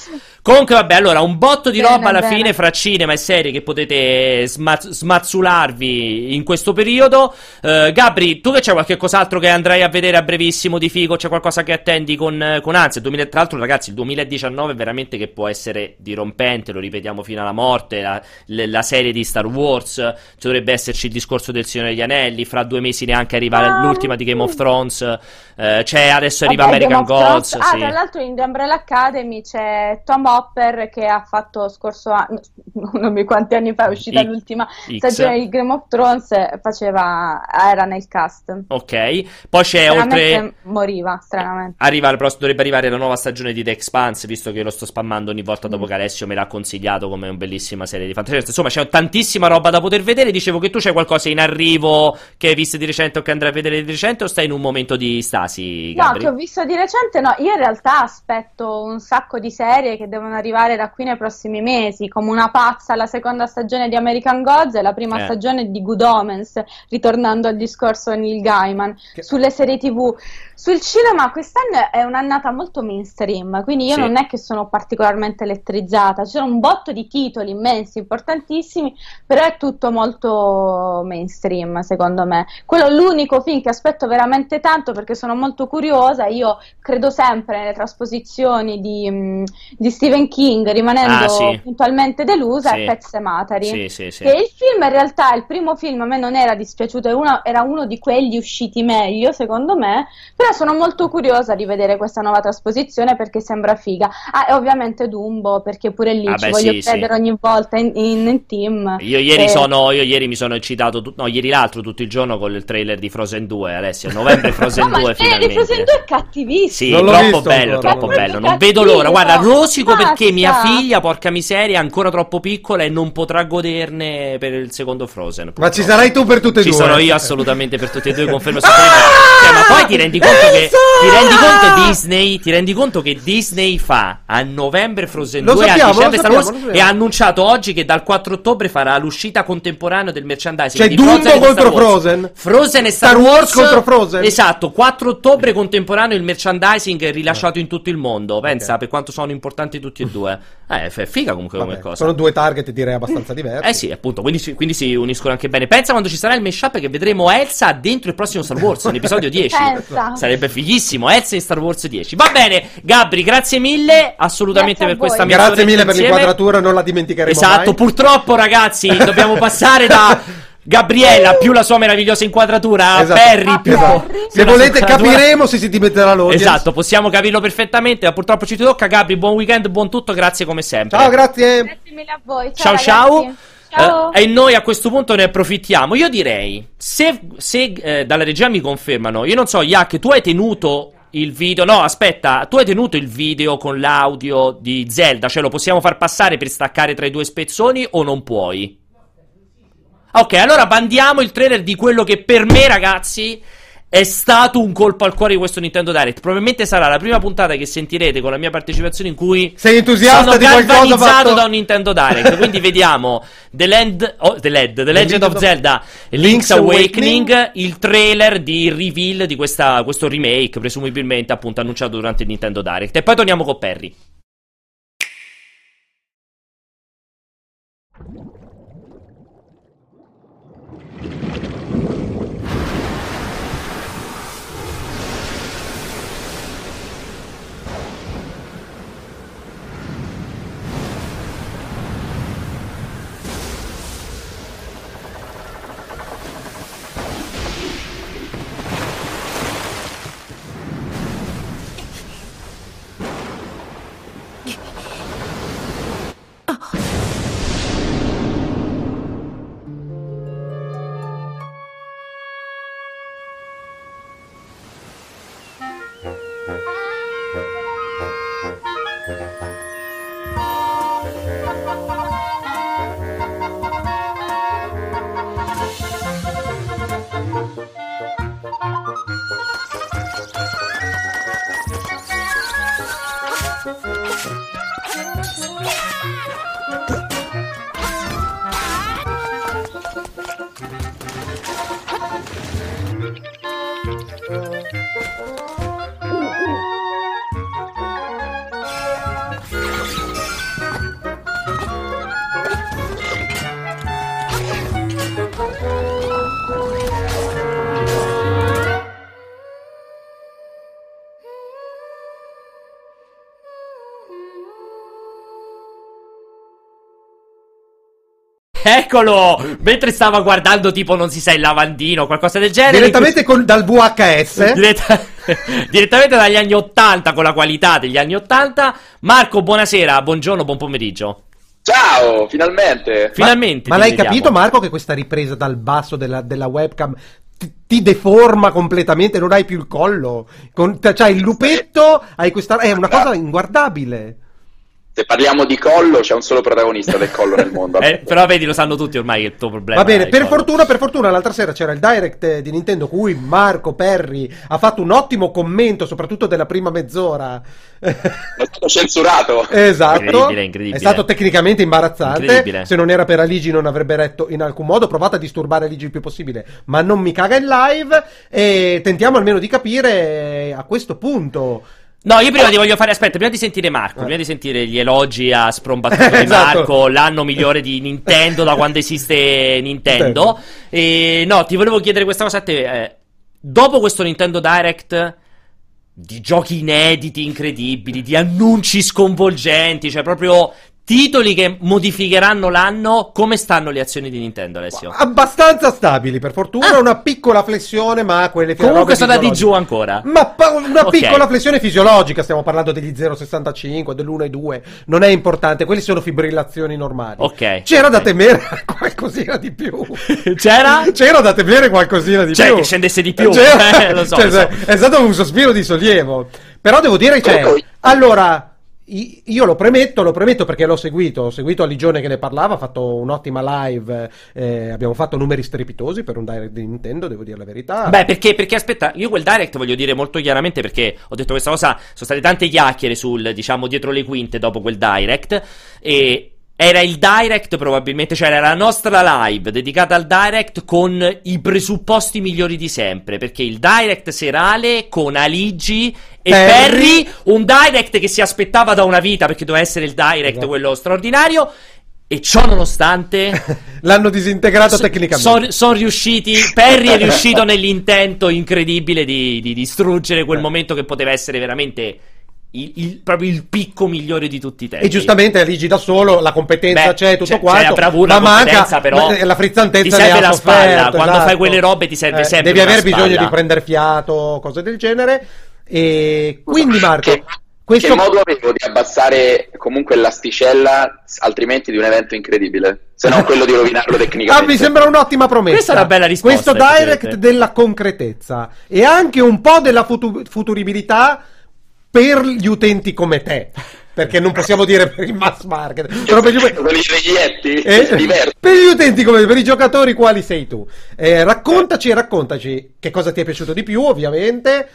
Comunque, vabbè, allora, un botto di bene, roba alla bene. fine fra cinema e serie che potete smaz- smazzularvi in questo periodo. Uh, Gabri, tu che c'è qualche cos'altro che andrai a vedere a brevissimo di figo? C'è qualcosa che attendi con, con ansia? 2000, tra l'altro, ragazzi, il 2019 è veramente che può essere dirompente, lo ripetiamo fino alla morte. La, la serie di Star Wars, ci dovrebbe esserci il discorso del Signore degli Anelli. Fra due mesi neanche arriva ah, l'ultima di Game of Thrones. Eh, c'è adesso arriva Vabbè, American Gods. Ah, sì. tra l'altro in The Umbrella Academy c'è Tom Hopper che ha fatto scorso anno, non mi quanti anni fa è uscita I, l'ultima X. stagione di Game of Thrones, faceva, era nel cast. Ok, poi c'è oltre... moriva, stranamente. Arriva, dovrebbe arrivare la nuova stagione di The Expanse, visto che lo sto spammando ogni volta dopo mm. che Alessio me l'ha consigliato come una bellissima serie di fantascienza. Insomma, c'è tantissima roba da poter vedere. Dicevo che tu c'è qualcosa in arrivo che hai visto di recente o che andrai a vedere di recente o stai in un momento di stasi? Gabri? No, che ho visto di recente, no. Io in realtà aspetto un sacco di serie che devono arrivare da qui nei prossimi mesi, come una pazza la seconda stagione di American Gods e la prima eh. stagione di Good Omens, ritornando al discorso Neil Gaiman, che... sulle serie tv. Sul cinema quest'anno è un'annata molto mainstream, quindi io sì. non è che sono particolarmente elettrizzata, sono un botto di titoli immensi, importantissimi, però è tutto molto mainstream secondo me. Quello è l'unico film che aspetto veramente tanto perché sono molto curiosa, io credo sempre nelle trasposizioni di, mm, di Stephen King, rimanendo ah, sì. puntualmente delusa, sì. è Pet Sematary, sì, che il film in realtà, il primo film a me non era dispiaciuto, era uno di quelli usciti meglio secondo me, però sono molto curiosa di vedere questa nuova trasposizione perché sembra figa. Ah, e ovviamente Dumbo, perché pure lì ah, ci beh, voglio sì, credere sì. ogni volta in, in, in team. Io ieri, e... sono, io ieri mi sono eccitato, tu, no, ieri l'altro tutto il giorno con il trailer di Frozen 2, Alessio. Novembre Frozen no, 2 finalmente. di Frozen 2 è cattivissimo. Sì, troppo bello, troppo bello. Non vedo l'ora. Guarda, rosico Basta. perché mia figlia, porca miseria, è ancora troppo piccola e non potrà goderne per il secondo Frozen. Purtroppo. Ma ci sarai tu per tutte e ci due? Ci sono io assolutamente per tutte e due, confermo. Ah! Cioè, ma poi ti rendi conto che ti rendi conto Disney? Ti rendi conto che Disney fa a novembre Frozen lo 2 sappiamo, a dicembre Star Wars e ha annunciato oggi che dal 4 ottobre farà l'uscita contemporanea del merchandising cioè di Dumbo contro Frozen Frozen e Star, Star Wars, Wars contro Frozen. Esatto, 4 ottobre contemporaneo il merchandising rilasciato in tutto il mondo. Pensa okay. per quanto sono importanti tutti e due. Eh, è figa comunque Vabbè, come cosa. Sono due target direi abbastanza diversi. Eh sì, appunto, quindi, quindi, si uniscono anche bene. Pensa quando ci sarà il mashup che vedremo Elsa dentro il prossimo Star Wars, un episodio 10. Pensa. Sarebbe fighissimo, Elsa in Star Wars 10. Va bene, Gabri, grazie mille assolutamente grazie per questa mia Grazie mille per l'inquadratura, non la dimenticheremo Esatto, mai. purtroppo ragazzi, dobbiamo passare da Gabriella più la sua meravigliosa inquadratura esatto. Perry più esatto. se volete capiremo se si dimetterà l'audience esatto possiamo capirlo perfettamente ma purtroppo ci tocca Gabri buon weekend buon tutto grazie come sempre ciao grazie grazie mille a voi ciao ciao, ciao. Uh, e noi a questo punto ne approfittiamo io direi se, se eh, dalla regia mi confermano io non so Yak tu hai tenuto il video. No, aspetta, tu hai tenuto il video con l'audio di Zelda, cioè lo possiamo far passare per staccare tra i due spezzoni o non puoi? Ok, allora bandiamo il trailer di quello che per me, ragazzi, è stato un colpo al cuore di questo Nintendo Direct. Probabilmente sarà la prima puntata che sentirete con la mia partecipazione in cui sei entusiasta sono di qualcosa fatto... da un Nintendo Direct. Quindi vediamo The, Land, oh, The, Led, The Legend of Zelda Link's, Link's Awakening, Awakening, il trailer di reveal di questa, questo remake, presumibilmente appunto annunciato durante il Nintendo Direct. E poi torniamo con Perry. Eccolo! Mentre stava guardando, tipo, non si sa, il lavandino, qualcosa del genere. Direttamente con, dal VHS. Diretta... Direttamente dagli anni 80, con la qualità degli anni 80. Marco, buonasera, buongiorno, buon pomeriggio. Ciao, finalmente. Finalmente. Ma, ma l'hai vediamo. capito, Marco, che questa ripresa dal basso della, della webcam ti, ti deforma completamente, non hai più il collo. Con, c'hai il lupetto, hai questa. È una cosa inguardabile se parliamo di collo, c'è un solo protagonista del collo nel mondo. eh, però vedi, lo sanno tutti ormai che il tuo problema. Va bene, per fortuna, per fortuna, l'altra sera c'era il direct di Nintendo, cui Marco Perry ha fatto un ottimo commento, soprattutto della prima mezz'ora. È stato censurato. Esatto. Incredibile, incredibile. È stato tecnicamente imbarazzante. Se non era per Aligi non avrebbe retto in alcun modo. Provate a disturbare Aligi il più possibile, ma non mi caga in live. E tentiamo almeno di capire a questo punto No, io prima ti voglio fare. Aspetta, prima di sentire Marco, eh. prima di sentire gli elogi a sprombattuto di esatto. Marco, l'anno migliore di Nintendo da quando esiste Nintendo. E no, ti volevo chiedere questa cosa a te. Eh, dopo questo Nintendo Direct di giochi inediti, incredibili, di annunci sconvolgenti, cioè proprio titoli che modificheranno l'anno, come stanno le azioni di Nintendo, Alessio? Abbastanza stabili, per fortuna. Ah. Una piccola flessione, ma quelle Comunque sono andati giù ancora. Ma pa- una okay. piccola flessione fisiologica. Stiamo parlando degli 0,65, dell'1,2. Non è importante, quelle sono fibrillazioni normali. Ok. C'era okay. da temere qualcosina di più. C'era? C'era da temere qualcosina di cioè, più. Cioè, che scendesse di più. Eh, lo so, cioè, lo so. È stato un sospiro di sollievo. Però devo dire che. Cioè, allora io lo premetto, lo premetto perché l'ho seguito, ho seguito Aligione che ne parlava, ha fatto un'ottima live, eh, abbiamo fatto numeri strepitosi per un direct di Nintendo, devo dire la verità. Beh, perché, perché aspetta, io quel direct voglio dire molto chiaramente perché ho detto questa cosa, sono state tante chiacchiere sul, diciamo, dietro le quinte dopo quel direct e era il direct probabilmente, cioè era la nostra live dedicata al direct con i presupposti migliori di sempre, perché il direct serale con Aligi e Perry, un direct che si aspettava da una vita perché doveva essere il direct esatto. quello straordinario e ciò nonostante l'hanno disintegrato so, tecnicamente. Sono son riusciti. Perry è riuscito nell'intento incredibile di, di distruggere quel eh. momento che poteva essere veramente il, il, proprio il picco migliore di tutti i tempi. E giustamente Aligi da solo, la competenza Beh, c'è, tutto c'è, quanto. C'è la bravura, ma manca però la frizzantezza ti serve la spalla. Quando esatto. fai quelle robe ti serve eh, sempre Devi aver bisogno di prendere fiato, cose del genere. E quindi Marco... Che, questo... che modo avevo di abbassare comunque l'asticella altrimenti di un evento incredibile? Se non quello di rovinarlo tecnicamente. Ah, mi sembra un'ottima promessa. Questa è una bella risposta. Questo direct della concretezza e anche un po' della futu- futuribilità per gli utenti come te. Perché non possiamo dire per il mass market, però per gli, eh, per gli utenti come per i giocatori quali sei tu. Eh, raccontaci, raccontaci che cosa ti è piaciuto di più, ovviamente.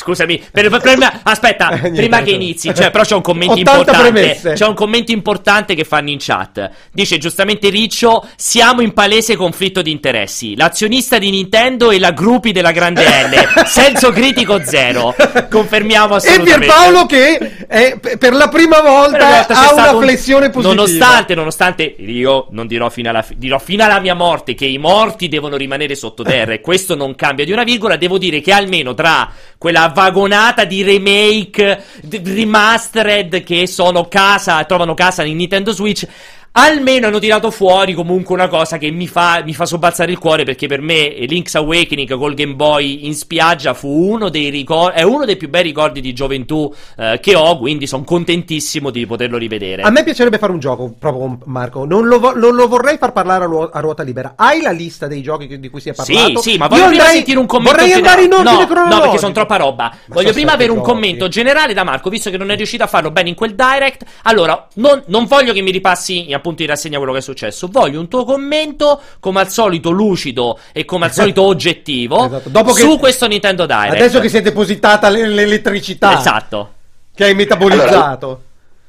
Scusami, per, per, per, aspetta, eh, prima che inizi, cioè, però c'è un commento importante. Premesse. C'è un commento importante che fanno in chat. Dice giustamente Riccio: Siamo in palese conflitto di interessi. L'azionista di Nintendo e la gruppi della grande L. Senso critico zero. Confermiamo assolutamente. E Pierpaolo che è, per la prima volta, volta ha una flessione un... positiva. Nonostante, nonostante, io non dirò fino, alla, dirò fino alla mia morte che i morti devono rimanere sottoterra e questo non cambia di una virgola. Devo dire che almeno tra quella vagonata di remake, d- remastered che sono casa, trovano casa in Nintendo Switch almeno hanno tirato fuori comunque una cosa che mi fa, mi fa sobbalzare il cuore perché per me Link's Awakening col Game Boy in spiaggia fu uno dei ricordi, è uno dei più bei ricordi di gioventù eh, che ho, quindi sono contentissimo di poterlo rivedere. A me piacerebbe fare un gioco proprio con Marco, non lo, vo- non lo vorrei far parlare a, ruo- a, ruota libera. Hai la lista dei giochi di cui si è parlato? Sì, sì, ma voglio Io prima andrei, sentire un commento Vorrei andare in ordine no, cronologico. No, perché sono troppa roba. Ma voglio prima avere un commento generale da Marco, visto che non è riuscito a farlo bene in quel direct. Allora, non, non voglio che mi ripassi appunto in rassegna quello che è successo. Voglio un tuo commento, come al solito lucido e come al solito oggettivo, esatto. su che... questo Nintendo Direct. Adesso che si è depositata l'elettricità. Esatto. Che hai metabolizzato. Allora,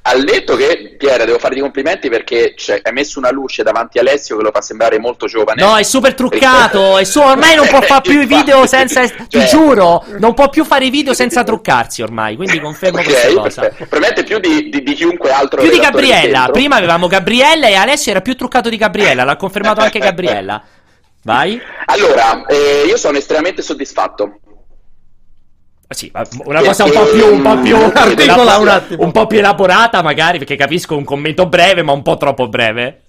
al detto che Piera devo farti complimenti perché cioè, hai messo una luce davanti a Alessio che lo fa sembrare molto giovane. No, è super truccato. è su- ormai non può fare più i video senza. Cioè... Ti giuro, non può più fare i video senza truccarsi ormai. Quindi confermo okay, questa cosa. Probabilmente più di, di, di, chiunque altro. Più di Gabriella. Prima avevamo Gabriella e Alessio era più truccato di Gabriella. L'ha confermato anche Gabriella. Vai. Allora, eh, io sono estremamente soddisfatto sì, una cosa un po' più, un po' più, Articola un, attimo. un po' più elaborata, magari, perché capisco un commento breve, ma un po' troppo breve.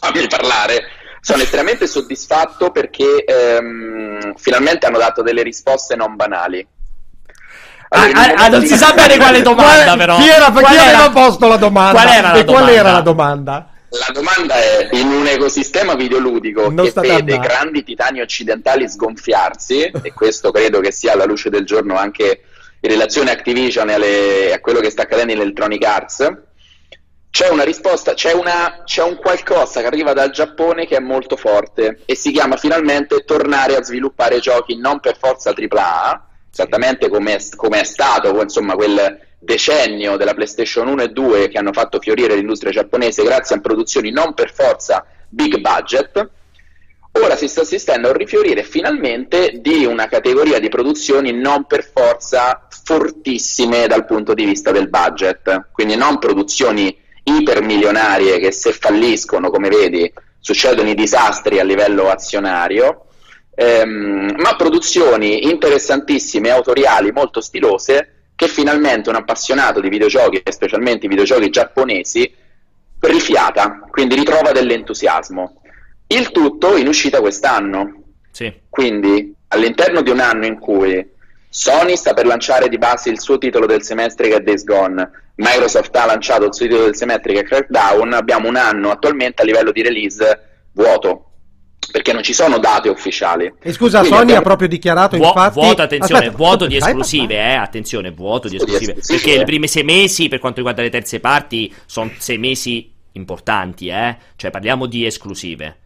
Fammi parlare. Sono estremamente soddisfatto perché ehm, finalmente hanno dato delle risposte non banali. Allora, ah, ah, non si sa bene quale domanda, però. Chi, era, chi aveva posto la domanda? Qual era la e domanda? qual era la domanda? La domanda è, in un ecosistema videoludico non che vede grandi titani occidentali sgonfiarsi, e questo credo che sia alla luce del giorno anche in relazione a Activision e alle, a quello che sta accadendo in Electronic Arts, c'è una risposta, c'è, una, c'è, un qualcosa che arriva dal Giappone che è molto forte e si chiama finalmente tornare a sviluppare giochi non per forza AAA, esattamente come è stato insomma, quel decennio della PlayStation 1 e 2 che hanno fatto fiorire l'industria giapponese grazie a produzioni non per forza big budget, ora si sta assistendo a un rifiorire finalmente di una categoria di produzioni non per forza fortissime dal punto di vista del budget, quindi non produzioni ipermilionarie che se falliscono, come vedi, succedono i disastri a livello azionario, ehm, ma produzioni interessantissime, autoriali, molto stilose, che finalmente un appassionato di videogiochi, e specialmente i videogiochi giapponesi, rifiata, quindi ritrova dell'entusiasmo. Il tutto in uscita quest'anno. Sì. Quindi all'interno di un anno in cui Sony sta per lanciare di base il suo titolo del semestre che è Days Gone, Microsoft ha lanciato il suo titolo del semestre che è Crackdown, abbiamo un anno attualmente a livello di release vuoto perché non ci sono date ufficiali. E scusa, Quindi Sony abbiamo... ha proprio dichiarato Vu- infatti... Vuoto, attenzione, Aspetta, vuoto di esclusive, eh, attenzione, vuoto di esclusive, sì, perché sì, i primi sei mesi, per quanto riguarda le terze parti, sono sei mesi importanti, eh, cioè parliamo di esclusive.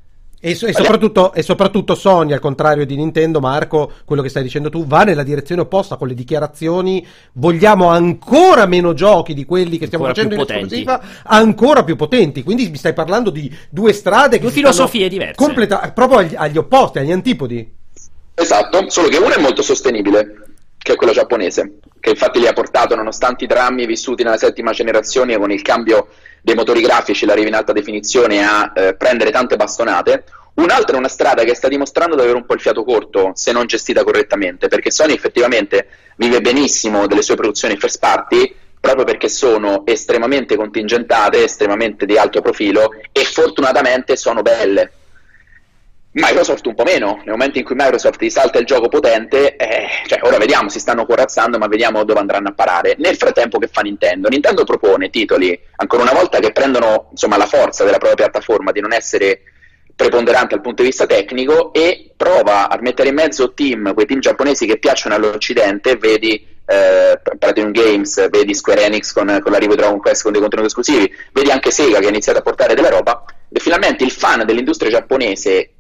E, e, soprattutto, e, soprattutto, Sony, al contrario di Nintendo, Marco, quello che stai dicendo tu, va nella direzione opposta con le dichiarazioni. Vogliamo ancora meno giochi di quelli che stiamo ancora facendo in potenti. esclusiva, ancora più potenti. Quindi mi stai parlando di due strade due filosofie diverse. Completa- proprio agli, agli opposti, agli antipodi. Esatto, solo che una è molto sostenibile, che è quella giapponese, che infatti li ha portato, nonostante i drammi vissuti nella settima generazione con il cambio dei motori grafici, l'arrivo in alta definizione, a eh, prendere tante bastonate. Un'altra è una strada che sta dimostrando di avere un po' il fiato corto se non gestita correttamente, perché Sony effettivamente vive benissimo delle sue produzioni first party proprio perché sono estremamente contingentate, estremamente di alto profilo e fortunatamente sono belle Microsoft un po' meno, nel momento in cui Microsoft risalta il gioco potente, eh, cioè ora vediamo, si stanno corazzando, ma vediamo dove andranno a parare. Nel frattempo che fa Nintendo? Nintendo propone titoli, ancora una volta, che prendono insomma, la forza della propria piattaforma di non essere preponderante dal punto di vista tecnico e prova a mettere in mezzo team, quei team giapponesi che piacciono all'Occidente, vedi eh, Platinum Games, vedi Square Enix con, con l'arrivo di Dragon Quest con dei contenuti esclusivi, vedi anche Sega che ha iniziato a portare della roba, e finalmente il fan dell'industria giapponese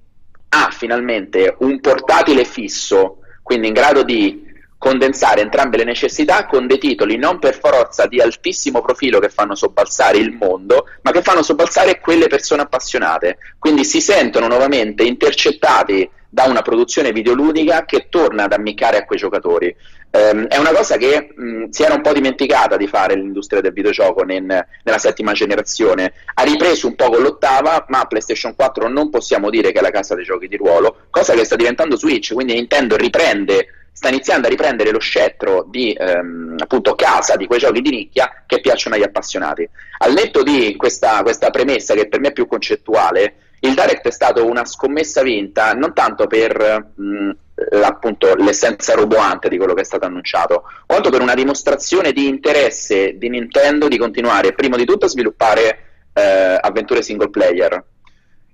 ha finalmente un portatile fisso, quindi in grado di condensare entrambe le necessità con dei titoli non per forza di altissimo profilo che fanno sobbalzare il mondo, ma che fanno sobbalzare quelle persone appassionate. Quindi si sentono nuovamente intercettati da una produzione videoludica che torna ad ammiccare a quei giocatori. Um, è una cosa che mh, si era un po' dimenticata di fare l'industria del videogioco nel, nella settima generazione. Ha ripreso un po' con l'ottava, ma PlayStation 4 non possiamo dire che è la casa dei giochi di ruolo, cosa che sta diventando Switch, quindi Nintendo riprende sta iniziando a riprendere lo scettro di ehm, appunto casa di quei giochi di nicchia che piacciono agli appassionati. Al netto di questa, questa premessa che per me è più concettuale, il Direct è stato una scommessa vinta non tanto per mh, appunto l'essenza roboante di quello che è stato annunciato, quanto per una dimostrazione di interesse di Nintendo di continuare prima di tutto a sviluppare eh, avventure single player.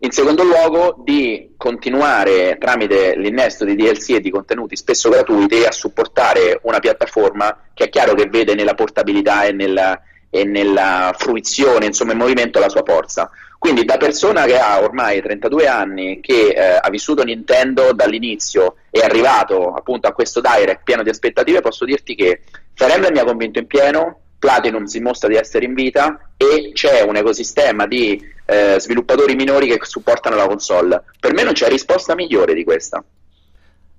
In secondo luogo, di continuare tramite l'innesto di DLC e di contenuti spesso gratuiti a supportare una piattaforma che è chiaro che vede nella portabilità e nella, e nella fruizione, insomma, in movimento la sua forza. Quindi da persona che ha ormai 32 anni, che eh, ha vissuto Nintendo dall'inizio e è arrivato appunto a questo direct pieno di aspettative, posso dirti che Fire Emblem mi ha convinto in pieno, Platinum si mostra di essere in vita e c'è un ecosistema di eh, sviluppatori minori che supportano la console. Per me non c'è risposta migliore di questa.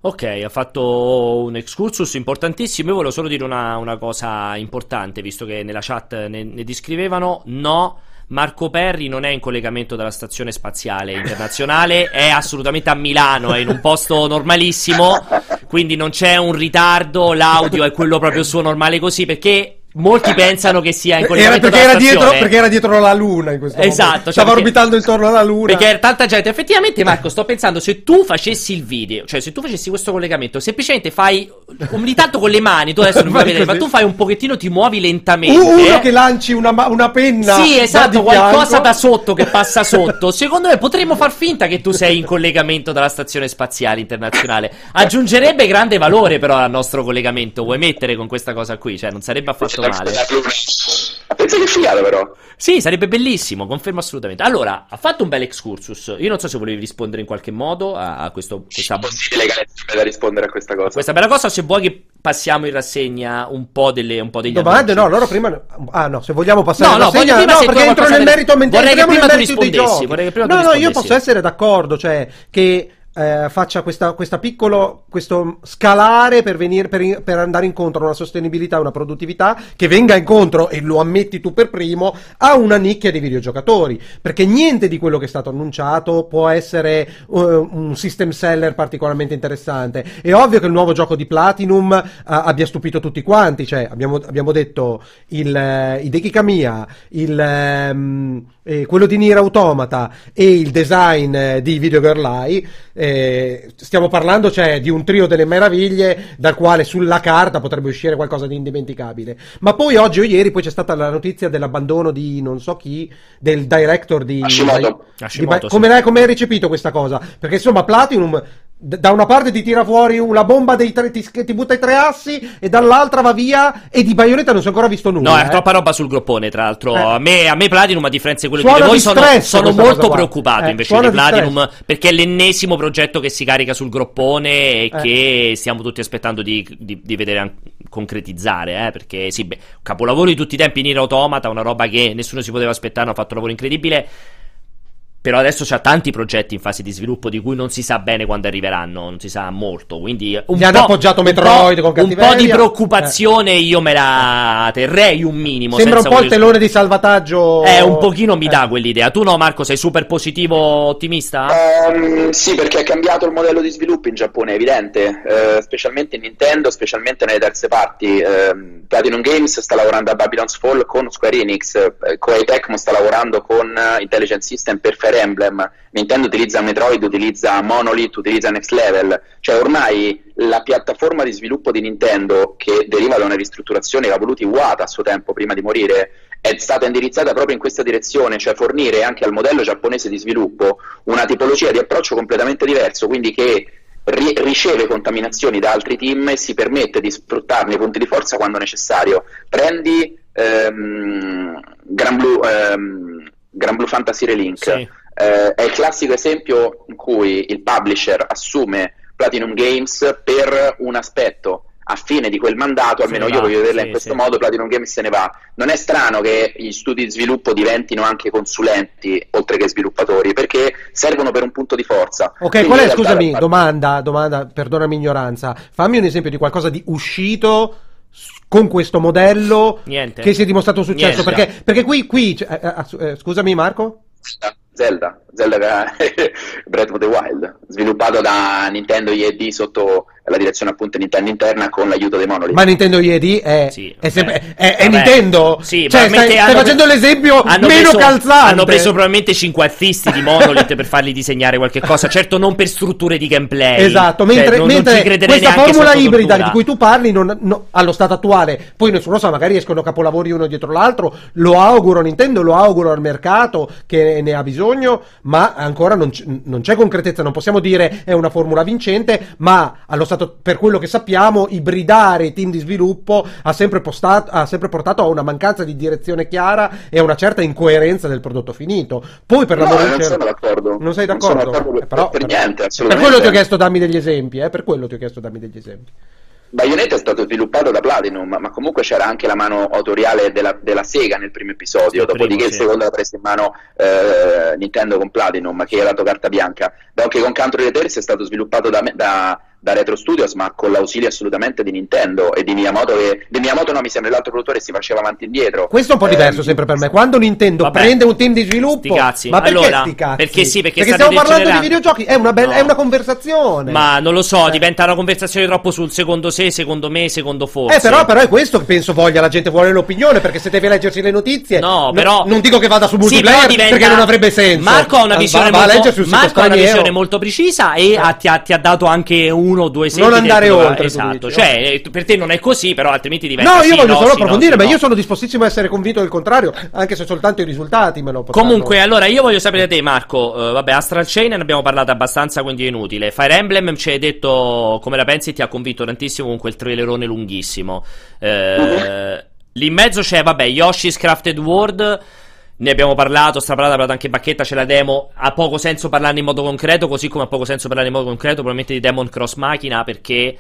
Ok, ha fatto un excursus importantissimo. Io volevo solo dire una, una cosa importante, visto che nella chat ne, ne descrivevano. No Marco Perri non è in collegamento dalla stazione spaziale internazionale, è assolutamente a Milano, è in un posto normalissimo, quindi non c'è un ritardo, l'audio è quello proprio suo normale così, perché Molti pensano che sia in collegamento era, perché, era dietro, perché era dietro la Luna in questo esatto, momento. Stava cioè orbitando intorno alla Luna. Perché tanta gente. Effettivamente, Marco, sto pensando, se tu facessi il video, cioè se tu facessi questo collegamento, semplicemente fai ogni tanto con le mani, tu adesso non puoi vedere, ma tu fai un pochettino, ti muovi lentamente. Uno che lanci una, una penna. Sì, esatto, qualcosa da sotto che passa sotto. Secondo me potremmo far finta che tu sei in collegamento dalla stazione spaziale internazionale. Aggiungerebbe grande valore però al nostro collegamento. Vuoi mettere con questa cosa qui? Cioè, non sarebbe affatto male. Pensa che figata però. Sì, sarebbe bellissimo, confermo assolutamente. Allora, ha fatto un bel excursus. Io non so se volevi rispondere in qualche modo a, a questo... Questa... È possibile che da rispondere a questa cosa. A questa bella cosa, se vuoi che passiamo in rassegna un po', delle, un po degli Domande, no, loro prima... Ah no, se vogliamo passare no, in rassegna... No, no, perché entro nel merito... Vorrei che prima tu rispondessi. Vorrei che prima no, no, io posso essere d'accordo, cioè che eh, faccia questa, questa piccolo questo scalare per, venire, per, per, andare incontro a una sostenibilità, una produttività che venga incontro, e lo ammetti tu per primo, a una nicchia di videogiocatori. Perché niente di quello che è stato annunciato può essere uh, un system seller particolarmente interessante. È ovvio che il nuovo gioco di Platinum uh, abbia stupito tutti quanti, cioè abbiamo, abbiamo detto il uh, Hideki Kamiya, il, um, eh, quello di Nier Automata e il design eh, di Video Girl Eye eh, stiamo parlando cioè, di un trio delle meraviglie dal quale sulla carta potrebbe uscire qualcosa di indimenticabile. Ma poi oggi o ieri poi c'è stata la notizia dell'abbandono di non so chi, del director di... Hashimoto. Di, Hashimoto, di, come, sì. come hai recepito questa cosa? Perché insomma Platinum da una parte ti tira fuori una bomba dei tre, ti, ti, butta i tre assi e dall'altra va via e di Bayonetta non si è ancora visto nulla. No, è eh. troppa roba sul groppone, tra l'altro. Eh. A, me, a me Platinum, a differenza di quello suona di voi, sono, sono molto preoccupato eh, invece di Platinum di perché è l'ennesimo progetto che si carica sul groppone e eh. che stiamo tutti aspettando di, di, di vedere concretizzare, eh, perché sì, beh, capolavoro di tutti i tempi Nier Automata, una roba che nessuno si poteva aspettare, hanno fatto un lavoro incredibile. Però adesso c'ha tanti progetti in fase di sviluppo di cui non si sa bene quando arriveranno, non si sa molto. Quindi un Gli hanno appoggiato Metroid con cattiveria. Un po' di preoccupazione eh. io me la terrei un minimo. Sembra un po' il telone di salvataggio. Eh, un pochino mi eh. dà quell'idea. Tu no, Marco, sei super positivo, ottimista? Um, sì, perché è cambiato il modello di sviluppo in Giappone, è evidente. Uh, specialmente in Nintendo, specialmente nelle terze parti. Uh, Platinum Games sta lavorando a Babylon's Fall con Square Enix. Uh, Koei Tecmo sta lavorando con Intelligent System per Fire Emblem, Nintendo utilizza Metroid, utilizza Monolith, utilizza Next Level, cioè ormai la piattaforma di sviluppo di Nintendo che deriva da una ristrutturazione che ha voluto Iwata a suo tempo prima di morire è stata indirizzata proprio in questa direzione, cioè fornire anche al modello giapponese di sviluppo una tipologia di approccio completamente diverso, quindi che ri- riceve contaminazioni da altri team e si permette di sfruttarne i punti di forza quando necessario. Prendi ehm, Gran Blue, ehm, Blue Fantasy Relink. Sì eh, è il classico esempio in cui il publisher assume Platinum Games per un aspetto a fine di quel mandato, almeno io voglio vederla sì, in questo sì. modo, Platinum Games se ne va. Non è strano che gli studi di sviluppo diventino anche consulenti, oltre che sviluppatori, perché servono per un punto di forza. Ok, Quindi qual è, scusami, parte... domanda, domanda, perdonami ignoranza, fammi un esempio di qualcosa di uscito con questo modello Niente. che si è dimostrato un successo, perché, perché, qui, qui cioè, eh, eh, scusami Marco? Zelda, Zelda Breath of the Wild, sviluppato da Nintendo ED sotto la direzione appunto Nintendo interna con l'aiuto dei Monolith. Ma Nintendo ED è, sì, è, sempre, è, è Nintendo? Sì, cioè, stai, stai facendo l'esempio meno preso, calzante. Hanno preso probabilmente 5 artisti di Monolith per fargli disegnare qualche cosa, certo non per strutture di gameplay. Esatto, mentre, cioè, non, mentre non questa formula ibrida di cui tu parli non, no, allo stato attuale, poi nessuno sa, magari escono capolavori uno dietro l'altro, lo auguro a Nintendo, lo auguro al mercato che ne ha bisogno, ma ancora non, c- non c'è concretezza, non possiamo dire è una formula vincente, ma allo stato per quello che sappiamo, ibridare i team di sviluppo ha sempre, postato, ha sempre portato a una mancanza di direzione chiara e a una certa incoerenza del prodotto finito. Poi per l'amore no, non sono d'accordo. Non sei d'accordo? Non d'accordo per, eh, però, per, niente, Per quello ti ho chiesto dammi degli esempi, eh, per quello ti ho chiesto dammi degli esempi. Bayonetta è stato sviluppato da Platinum, ma comunque c'era anche la mano autoriale della, della Sega nel primo episodio, dopodiché il secondo l'ha preso in mano eh, Nintendo con Platinum, che era dato carta bianca. Donkey Kong Country Returns è stato sviluppato da, da da Retro Studios, ma con l'ausilio assolutamente di Nintendo e di Miyamoto, che di Miyamoto no, mi sembra l'altro produttore si faceva avanti e indietro. Questo è un po' diverso eh, sempre per me. Quando Nintendo Vabbè, prende un team di sviluppo, cazzi. ma perché allora, sti cazzi? Perché sì, perché, perché stiamo parlando di videogiochi, è una, be- no. è una conversazione. Ma non lo so, eh. diventa una conversazione troppo sul secondo se, secondo me, secondo forse. Eh, però, però è questo che penso voglia, la gente vuole l'opinione, perché se deve leggersi le notizie, no, però non dico che vada su multiplayer sì, diventa... perché non avrebbe senso. Marco ha una visione, va, molto, va Marco ha una visione molto precisa e eh. ti, ha, ti, ha, dato anche uno o due esempi andare oltre. Esatto, cioè per te non è così, però altrimenti diventa. No, io sì, voglio no, solo sì, approfondire, no, ma io sono dispostissimo a essere convinto del contrario, anche se soltanto i risultati me lo potranno. Comunque, allora io voglio sapere da te, Marco. Uh, vabbè, Astral Chain ne abbiamo parlato abbastanza, quindi è inutile. Fire Emblem ci hai detto come la pensi, ti ha convinto tantissimo con quel trailerone lunghissimo. Uh. Lì in mezzo c'è, vabbè, Yoshi's Crafted World. Ne abbiamo parlato, straparlata, ha parlato anche Bacchetta, c'è la demo. Ha poco senso parlarne in modo concreto, così come ha poco senso parlare in modo concreto, probabilmente di Demon Cross Macchina, perché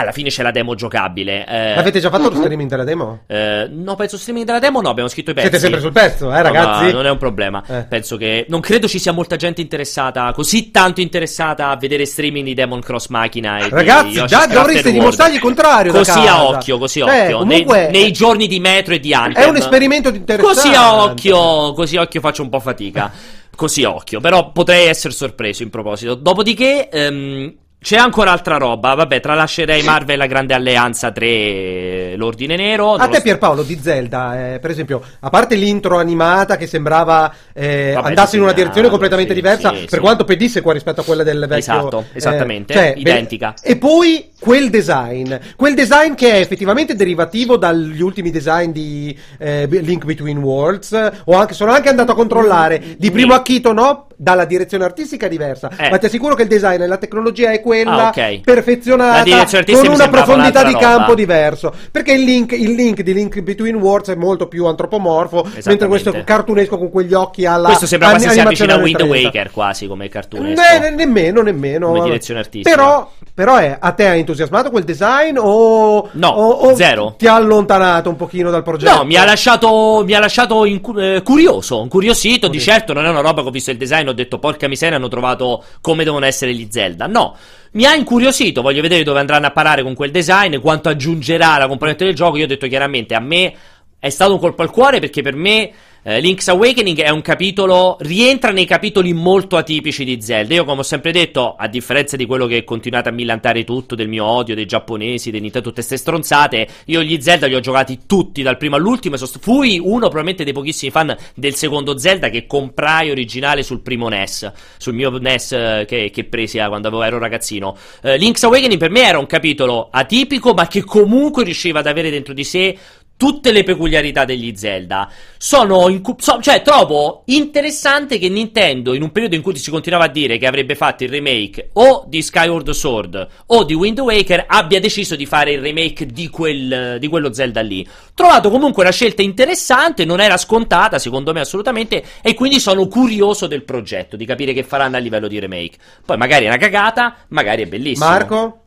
alla fine c'è la demo giocabile. Eh, Avete già fatto lo streaming della demo? Eh, no, penso streaming della demo no, abbiamo scritto i pezzi. Siete sempre sul pezzo, eh ragazzi? No, non è un problema. Eh. Penso che... Non credo ci sia molta gente interessata, così tanto interessata a vedere streaming di Demon Cross Machina e Ragazzi, già dovreste dimostrargli il contrario Così a occhio, così a cioè, occhio. Comunque, nei, nei, giorni di Metro e di Anthem. È un esperimento di interessante. Così a occhio, così a occhio faccio un po' fatica. Così a occhio, però potrei essere sorpreso in proposito. Dopodiché... Um, c'è ancora altra roba, vabbè, tralascerei Marvel e la Grande Alleanza 3, l'Ordine Nero. A te Pierpaolo di Zelda, eh, per esempio, a parte l'intro animata che sembrava eh, vabbè, andasse in una direzione completamente sì, diversa, sì, per sì. quanto pedissequa rispetto a quella del vecchio... Esatto, eh, esattamente, cioè, identica. e poi quel design, quel design che è effettivamente derivativo dagli ultimi design di eh, Link Between Worlds, o anche, sono anche andato a controllare, di primo acchito no, dalla direzione artistica è diversa, eh. ma ti assicuro che il design e la tecnologia è quella ah, okay. perfezionata con una profondità di campo roba. diverso. Perché il link, il link di Link Between Worlds è molto più antropomorfo, mentre questo cartunesco con quegli occhi alla Questo sembra quasi si avvicina a Wind Waker quasi come cartunesco. Ne, nemmeno, nemmeno. Come direzione artistica. Però, però è, a te ha entusiasmato quel design o, no, o, o zero. ti ha allontanato un pochino dal progetto? No, mi ha lasciato, mi ha lasciato in, eh, curioso, incuriosito. Di certo non è una roba che ho visto il design ho detto porca miseria hanno trovato come devono essere gli Zelda. No, mi ha incuriosito, voglio vedere dove andranno a parare con quel design, quanto aggiungerà la componente del gioco. Io ho detto chiaramente a me è stato un colpo al cuore perché per me eh, Link's Awakening è un capitolo, rientra nei capitoli molto atipici di Zelda. Io, come ho sempre detto, a differenza di quello che continuate a millantare tutto, del mio odio, dei giapponesi, dei Nintendo, tutte queste stronzate, io gli Zelda li ho giocati tutti, dal primo all'ultimo, e sost- fui uno probabilmente dei pochissimi fan del secondo Zelda che comprai originale sul primo NES, sul mio NES eh, che, che presi eh, quando ero ragazzino. Eh, Link's Awakening per me era un capitolo atipico, ma che comunque riusciva ad avere dentro di sé tutte le peculiarità degli Zelda. Sono, incu- so, cioè, trovo interessante che Nintendo, in un periodo in cui si continuava a dire che avrebbe fatto il remake o di Skyward Sword o di Wind Waker, abbia deciso di fare il remake di, quel, di quello Zelda lì. Trovato comunque una scelta interessante, non era scontata, secondo me assolutamente, e quindi sono curioso del progetto, di capire che faranno a livello di remake. Poi magari è una cagata, magari è bellissimo. Marco?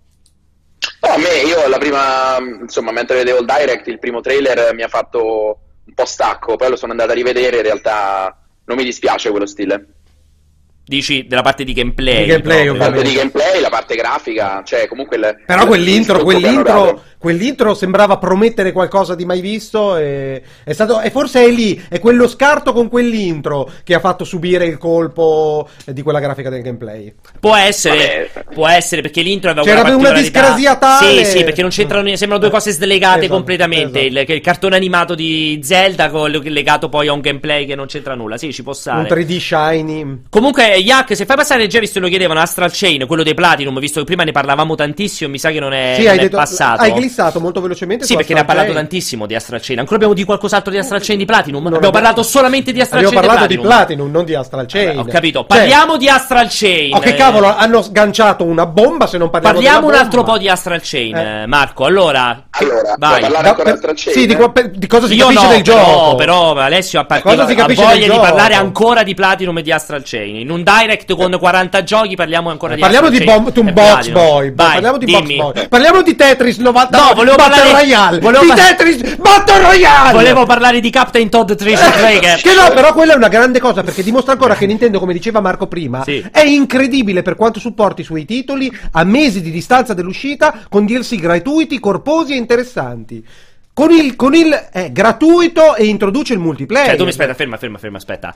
No, a me, io la prima, insomma, mentre vedevo il direct, il primo trailer mi ha fatto un po' stacco, poi lo sono andato a rivedere, in realtà non mi dispiace quello stile. Dici della parte di gameplay. Di gameplay la parte di gameplay, la parte grafica, cioè comunque... Le, Però quell'intro, quell'intro, quell'intro sembrava promettere qualcosa di mai visto e, è stato, e forse è lì, è quello scarto con quell'intro che ha fatto subire il colpo di quella grafica del gameplay. Può essere, Vabbè. può essere perché l'intro aveva C'era una discrasia tale. Sì, sì, perché non c'entrano, sembrano due cose slegate esatto, completamente. Esatto. Il, il, cartone animato di Zelda legato poi a un gameplay che non c'entra nulla. Sì, ci può stare. Un 3D shiny. Comunque, Yak, se fai passare già visto lo chiedevano Astral Chain, quello dei Platinum, visto che prima ne parlavamo tantissimo, mi sa che non è, sì, non hai è detto, passato. Hai glissato molto velocemente. Sì, perché ne ha parlato tantissimo di Astral Chain. Ancora abbiamo di qualcos'altro di Astral Chain di Platinum? Non abbiamo parlato solamente di Astral Chain. Abbiamo parlato di Platinum, non di Astral Chain. Vabbè, ho capito. Parliamo cioè, di Astral Chain. Oh, che cavolo, hanno sganciato una bomba se non parliamo Parliamo un altro po' di Astral Chain, eh. Marco. Allora, allora vai. parlare ancora di Astral Chain? Sì, di, di cosa si Io capisce no, del gioco. No, però Alessio ha, part- cosa si ha voglia di parlare ancora di Platinum e di Astral Chain. In un direct con 40 giochi parliamo ancora di Parliamo di Bomb Toon Box Boy. Vai, parliamo di dimmi. Box Boy. Parliamo di Tetris 90 No, volevo Battle parlare Royale. Volevo di par- Tetris Battle Royale. Volevo parlare di Captain Todd Trish Traeger. Che no, però quella è una grande cosa perché dimostra ancora che Nintendo, come diceva Marco prima, sì. è incredibile per quanto supporti i suoi titoli a mesi di distanza dell'uscita con DLC gratuiti, corposi e interessanti. Con il, con il è gratuito e introduce il multiplayer. Cioè, tu mi aspetta, ferma, ferma, ferma, aspetta.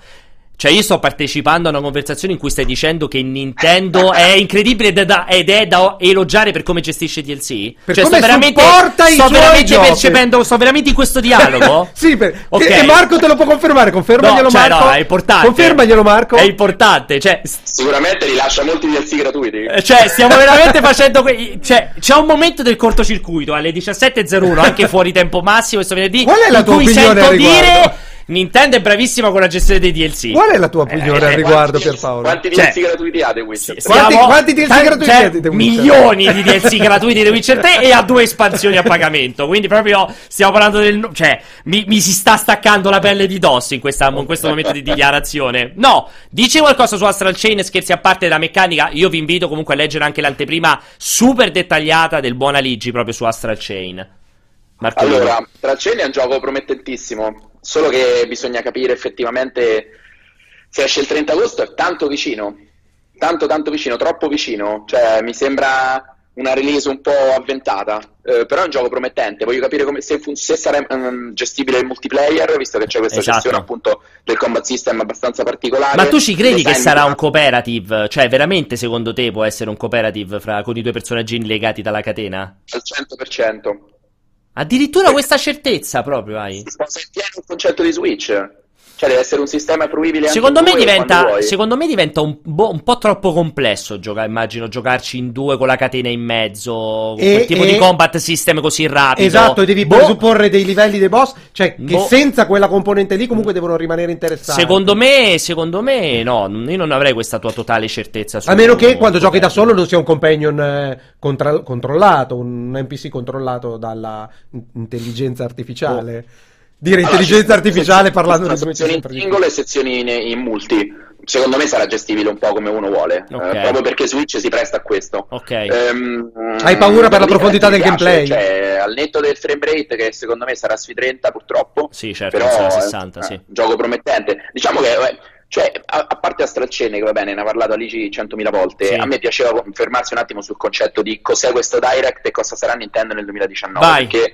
Cioè, io sto partecipando a una conversazione in cui stai dicendo che Nintendo è incredibile ed è da, ed è da elogiare per come gestisce DLC. Per cioè, come sto veramente, supporta i sto suoi veramente giochi. percependo, sto veramente in questo dialogo. sì, per, Ok. e Marco te lo può confermare, confermaglielo No, cioè, Marco. no, è importante. Confermaglielo Marco. È importante, cioè, Sicuramente rilascia molti DLC gratuiti. eh, cioè, stiamo veramente facendo. Que- cioè, c'è un momento del cortocircuito alle 17.01, anche fuori tempo massimo, questo venerdì. Qual è la in tua cui opinione sento al riguardo? dire. Nintendo è bravissima con la gestione dei DLC. Qual è la tua opinione Eh, al eh, riguardo, Quanti- Pierpaolo? Quanti Cioè- DLC gratuiti ha The Witcher? Sì, Quanti- quanti DLC tan- gratuiti cioè, ha The Witcher? milioni di DLC gratuiti di The Witcher 3 e ha due espansioni a pagamento. Quindi, proprio stiamo parlando del. Cioè, mi, mi si sta staccando la pelle di dosso in, questa- in questo momento di dichiarazione. No, dice qualcosa su Astral Chain, scherzi a parte della meccanica. Io vi invito comunque a leggere anche l'anteprima super dettagliata del buon Aligi proprio su Astral Chain. Marco Allora, Traceni è un gioco promettentissimo, solo che bisogna capire effettivamente se esce il 30 agosto è tanto vicino, tanto tanto vicino, troppo vicino, cioè mi sembra una release un po' avventata, eh, però è un gioco promettente, voglio capire come, se, fun- se sarà ehm, gestibile il multiplayer, visto che c'è questa Esatto. gestione appunto del combat system abbastanza particolare. Ma tu ci credi che sarà mi- un cooperative? Cioè, veramente secondo te può essere un cooperative fra, con i due personaggini legati dalla catena? Al 100%. Addirittura questa certezza proprio hai. In pieno il concetto di Switch. Cioè deve essere un sistema fruibile secondo me diventa, Secondo me diventa un, bo- un, po' troppo complesso giocare, immagino giocarci in due con la catena in mezzo, e, quel tipo e... di combat system così rapido. Esatto, devi boh. presupporre dei livelli dei boss, cioè che boh. senza quella componente lì comunque devono rimanere interessanti. Secondo me, secondo me no, io non avrei questa tua totale certezza. A meno che quando giochi da solo non sia un companion eh, contra- controllato, un NPC controllato dalla intelligenza artificiale. Oh dire allora, intelligenza artificiale parlando di sezioni in singolo e sezioni in, in, multi. Secondo me sarà gestibile un po' come uno vuole, eh, okay. eh, proprio perché Switch si presta a questo. Okay. Um, Hai paura per la profondità del piace, gameplay? Cioè, al netto del frame rate, che secondo me sarà sui 30 purtroppo. Sì, certo, però, sarà 60, eh, sì. Gioco promettente. Diciamo che... Eh, cioè, a, a, parte a stracene, che va bene, ne ha parlato Alici 100.000 volte, sì. a me piaceva fermarsi un attimo sul concetto di cos'è questo Direct e cosa sarà Nintendo nel 2019. Vai. Perché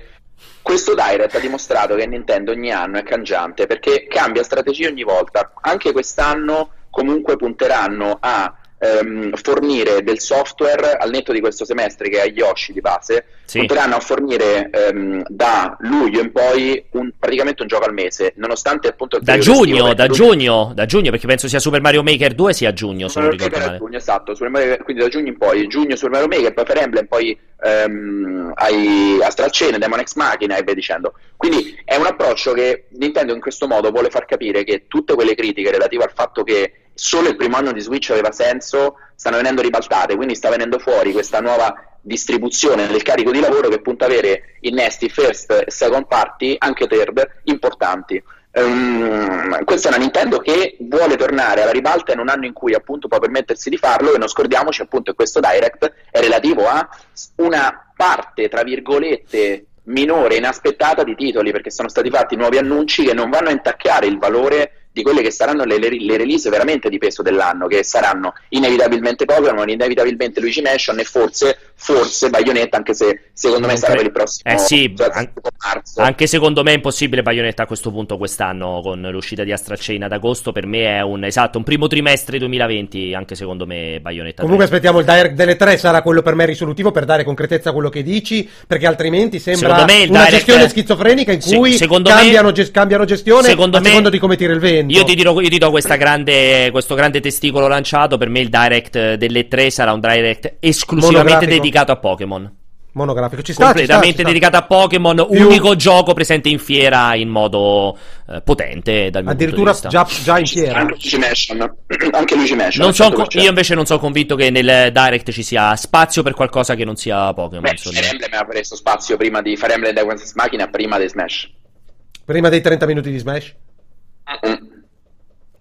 questo Direct ha dimostrato che Nintendo ogni anno è cangiante perché cambia strategia ogni volta. Anche quest'anno comunque punteranno a ehm, fornire del software al netto di questo semestre che è Yoshi di base, sì. potranno fornire ehm, da luglio in poi un, praticamente un gioco al mese, nonostante appunto da giugno, da giugno, da giugno, perché penso sia Super Mario Maker 2 sia a giugno, se non ricordo male. Giugno, esatto, Mario, quindi da giugno in poi, giugno Super Mario Maker, poi Fire Emblem, poi ehm, hai Astral Chain, Demon X Machina e via dicendo. Quindi è un approccio che Nintendo in questo modo vuole far capire che tutte quelle critiche relative al fatto che solo il primo anno di Switch aveva senso, stanno venendo ribaltate, quindi sta venendo fuori questa nuova distribuzione del carico di lavoro che punta a avere innesti first e second party, anche third, importanti. Um, questa è una Nintendo che vuole tornare alla ribalta in un anno in cui appunto può permettersi di farlo e non scordiamoci appunto che questo Direct è relativo a una parte, tra virgolette, minore, inaspettata di titoli perché sono stati fatti nuovi annunci che non vanno a intaccare il valore di quelle che saranno le, le, le, release veramente di peso dell'anno, che saranno inevitabilmente Pokémon, inevitabilmente Luigi Mansion e forse, forse Bayonetta, anche se secondo me sarà per il prossimo eh sì, cioè, an- Anche secondo me è impossibile Bayonetta a questo punto quest'anno con l'uscita di Astra Chain ad agosto, per me è un esatto, un primo trimestre 2020, anche secondo me Bayonetta. Comunque 3. aspettiamo il direct delle tre sarà quello per me risolutivo per dare concretezza a quello che dici, perché altrimenti sembra una direct... gestione schizofrenica in cui se, cambiano, me... ge- cambiano, gestione secondo a me... secondo di come tira il vento. Io ti, dirò, io ti do grande, questo grande testicolo lanciato. Per me il direct delle tre sarà un direct esclusivamente dedicato a Pokémon. Monografico ci sta completamente ci sta, ci sta. dedicato a Pokémon Più... unico gioco presente in fiera in modo eh, potente dal mio addirittura già, già, in fiera. Anche Luigi Mansion. Anche Luigi Mansion co- io invece non sono convinto che nel Direct ci sia spazio per qualcosa che non sia Pokémon Beh, Fire Emblem aveva preso spazio prima di Fire Emblem Dragon's Machina prima di Smash. Prima dei 30 minuti di Smash? Mm-mm.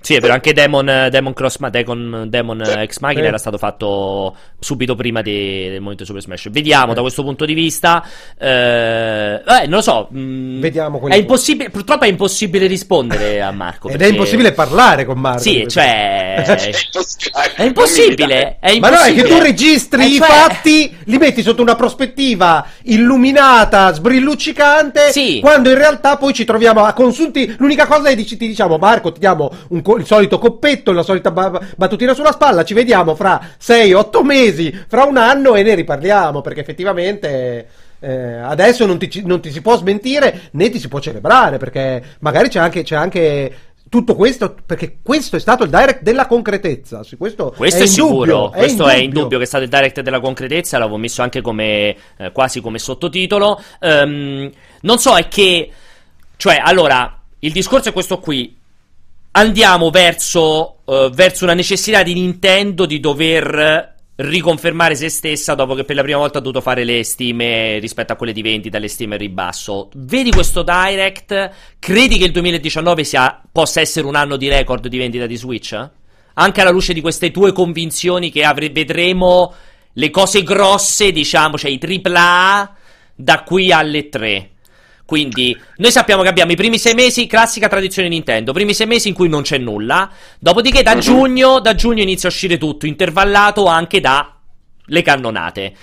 Sì, è vero, anche Demon, Demon Cross Demon, Demon sì. Ex Machina sì. era stato fatto subito prima di, del momento Super Smash. Vediamo sì. da questo punto di vista. Eh, eh non lo so. Mh, mm, Vediamo è impossibile, Purtroppo è impossibile rispondere a Marco. Ed perché... è impossibile parlare con Marco. Sì, cioè. è impossibile. È impossibile. Ma no, è che tu registri eh, cioè... i fatti, li metti sotto una prospettiva illuminata, sbrilluccicante. Sì. Quando in realtà poi ci troviamo a consulti. L'unica cosa è che ti diciamo, Marco, ti diamo un il solito coppetto, la solita ba- battutina sulla spalla, ci vediamo fra 6-8 mesi, fra un anno e ne riparliamo, perché effettivamente... Eh, adesso non ti, non ti, si può smentire né ti si può celebrare perché magari c'è anche, c'è anche tutto questo perché questo è stato il direct della concretezza questo, questo è, è sicuro è questo è indubbio. che è stato il direct della concretezza l'avevo messo anche come eh, quasi come sottotitolo. Um, non so è che cioè allora il discorso è questo qui andiamo verso, uh, verso una necessità di Nintendo di dover riconfermare se stessa dopo che per la prima volta ha dovuto fare le stime rispetto a quelle di vendita, le stime in ribasso. Vedi questo Direct? Credi che il 2019 sia, possa essere un anno di record di vendita di Switch? Anche alla luce di queste tue convinzioni che avre- vedremo le cose grosse, diciamo, cioè i AAA da qui alle 3. Quindi noi sappiamo che abbiamo i primi sei mesi, classica tradizione Nintendo, primi sei mesi in cui non c'è nulla, dopodiché da giugno, da giugno inizia a uscire tutto, intervallato anche da le cannonate.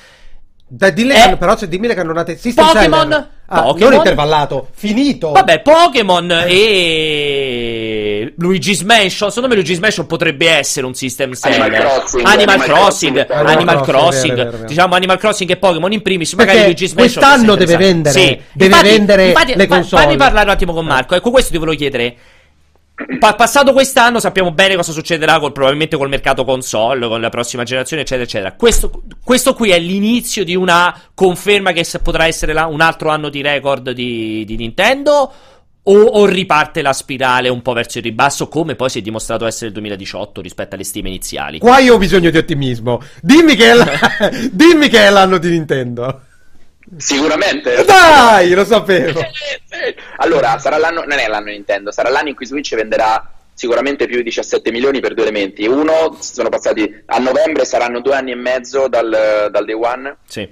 Dai, dille, eh, però se dimmi le cannonate System Pokémon, ah, Pokémon non intervallato, finito. Vabbè, Pokémon e Luigi's Mansion. Secondo me Luigi's Mansion potrebbe essere un system seller. Animal Crossing, Animal, Crossing, Animal, Animal Crossing, vero, vero, vero. diciamo Animal Crossing e Pokémon in primis, magari Luigi's Mansion. Quest'anno deve vendere, sì. deve infatti, vendere infatti, le console. Fammi parlare un attimo con Marco. Ecco, questo ti volevo chiedere. pa- passato quest'anno sappiamo bene cosa succederà col, probabilmente col mercato console, con la prossima generazione, eccetera, eccetera. Questo, questo qui è l'inizio di una conferma che potrà essere la, un altro anno di record di, di Nintendo. O, o, riparte la spirale un po' verso il ribasso, come poi si è dimostrato essere il 2018 rispetto alle stime iniziali? Qua io ho bisogno di ottimismo. Dimmi che è, la... Dimmi che è l'anno di Nintendo. Sicuramente. Dai, lo sapevo. allora, sarà l'anno, non è l'anno Nintendo, sarà l'anno in cui Switch venderà sicuramente più di 17 milioni per due elementi. Uno, sono passati a novembre, saranno due anni e mezzo dal, dal day one. Sì.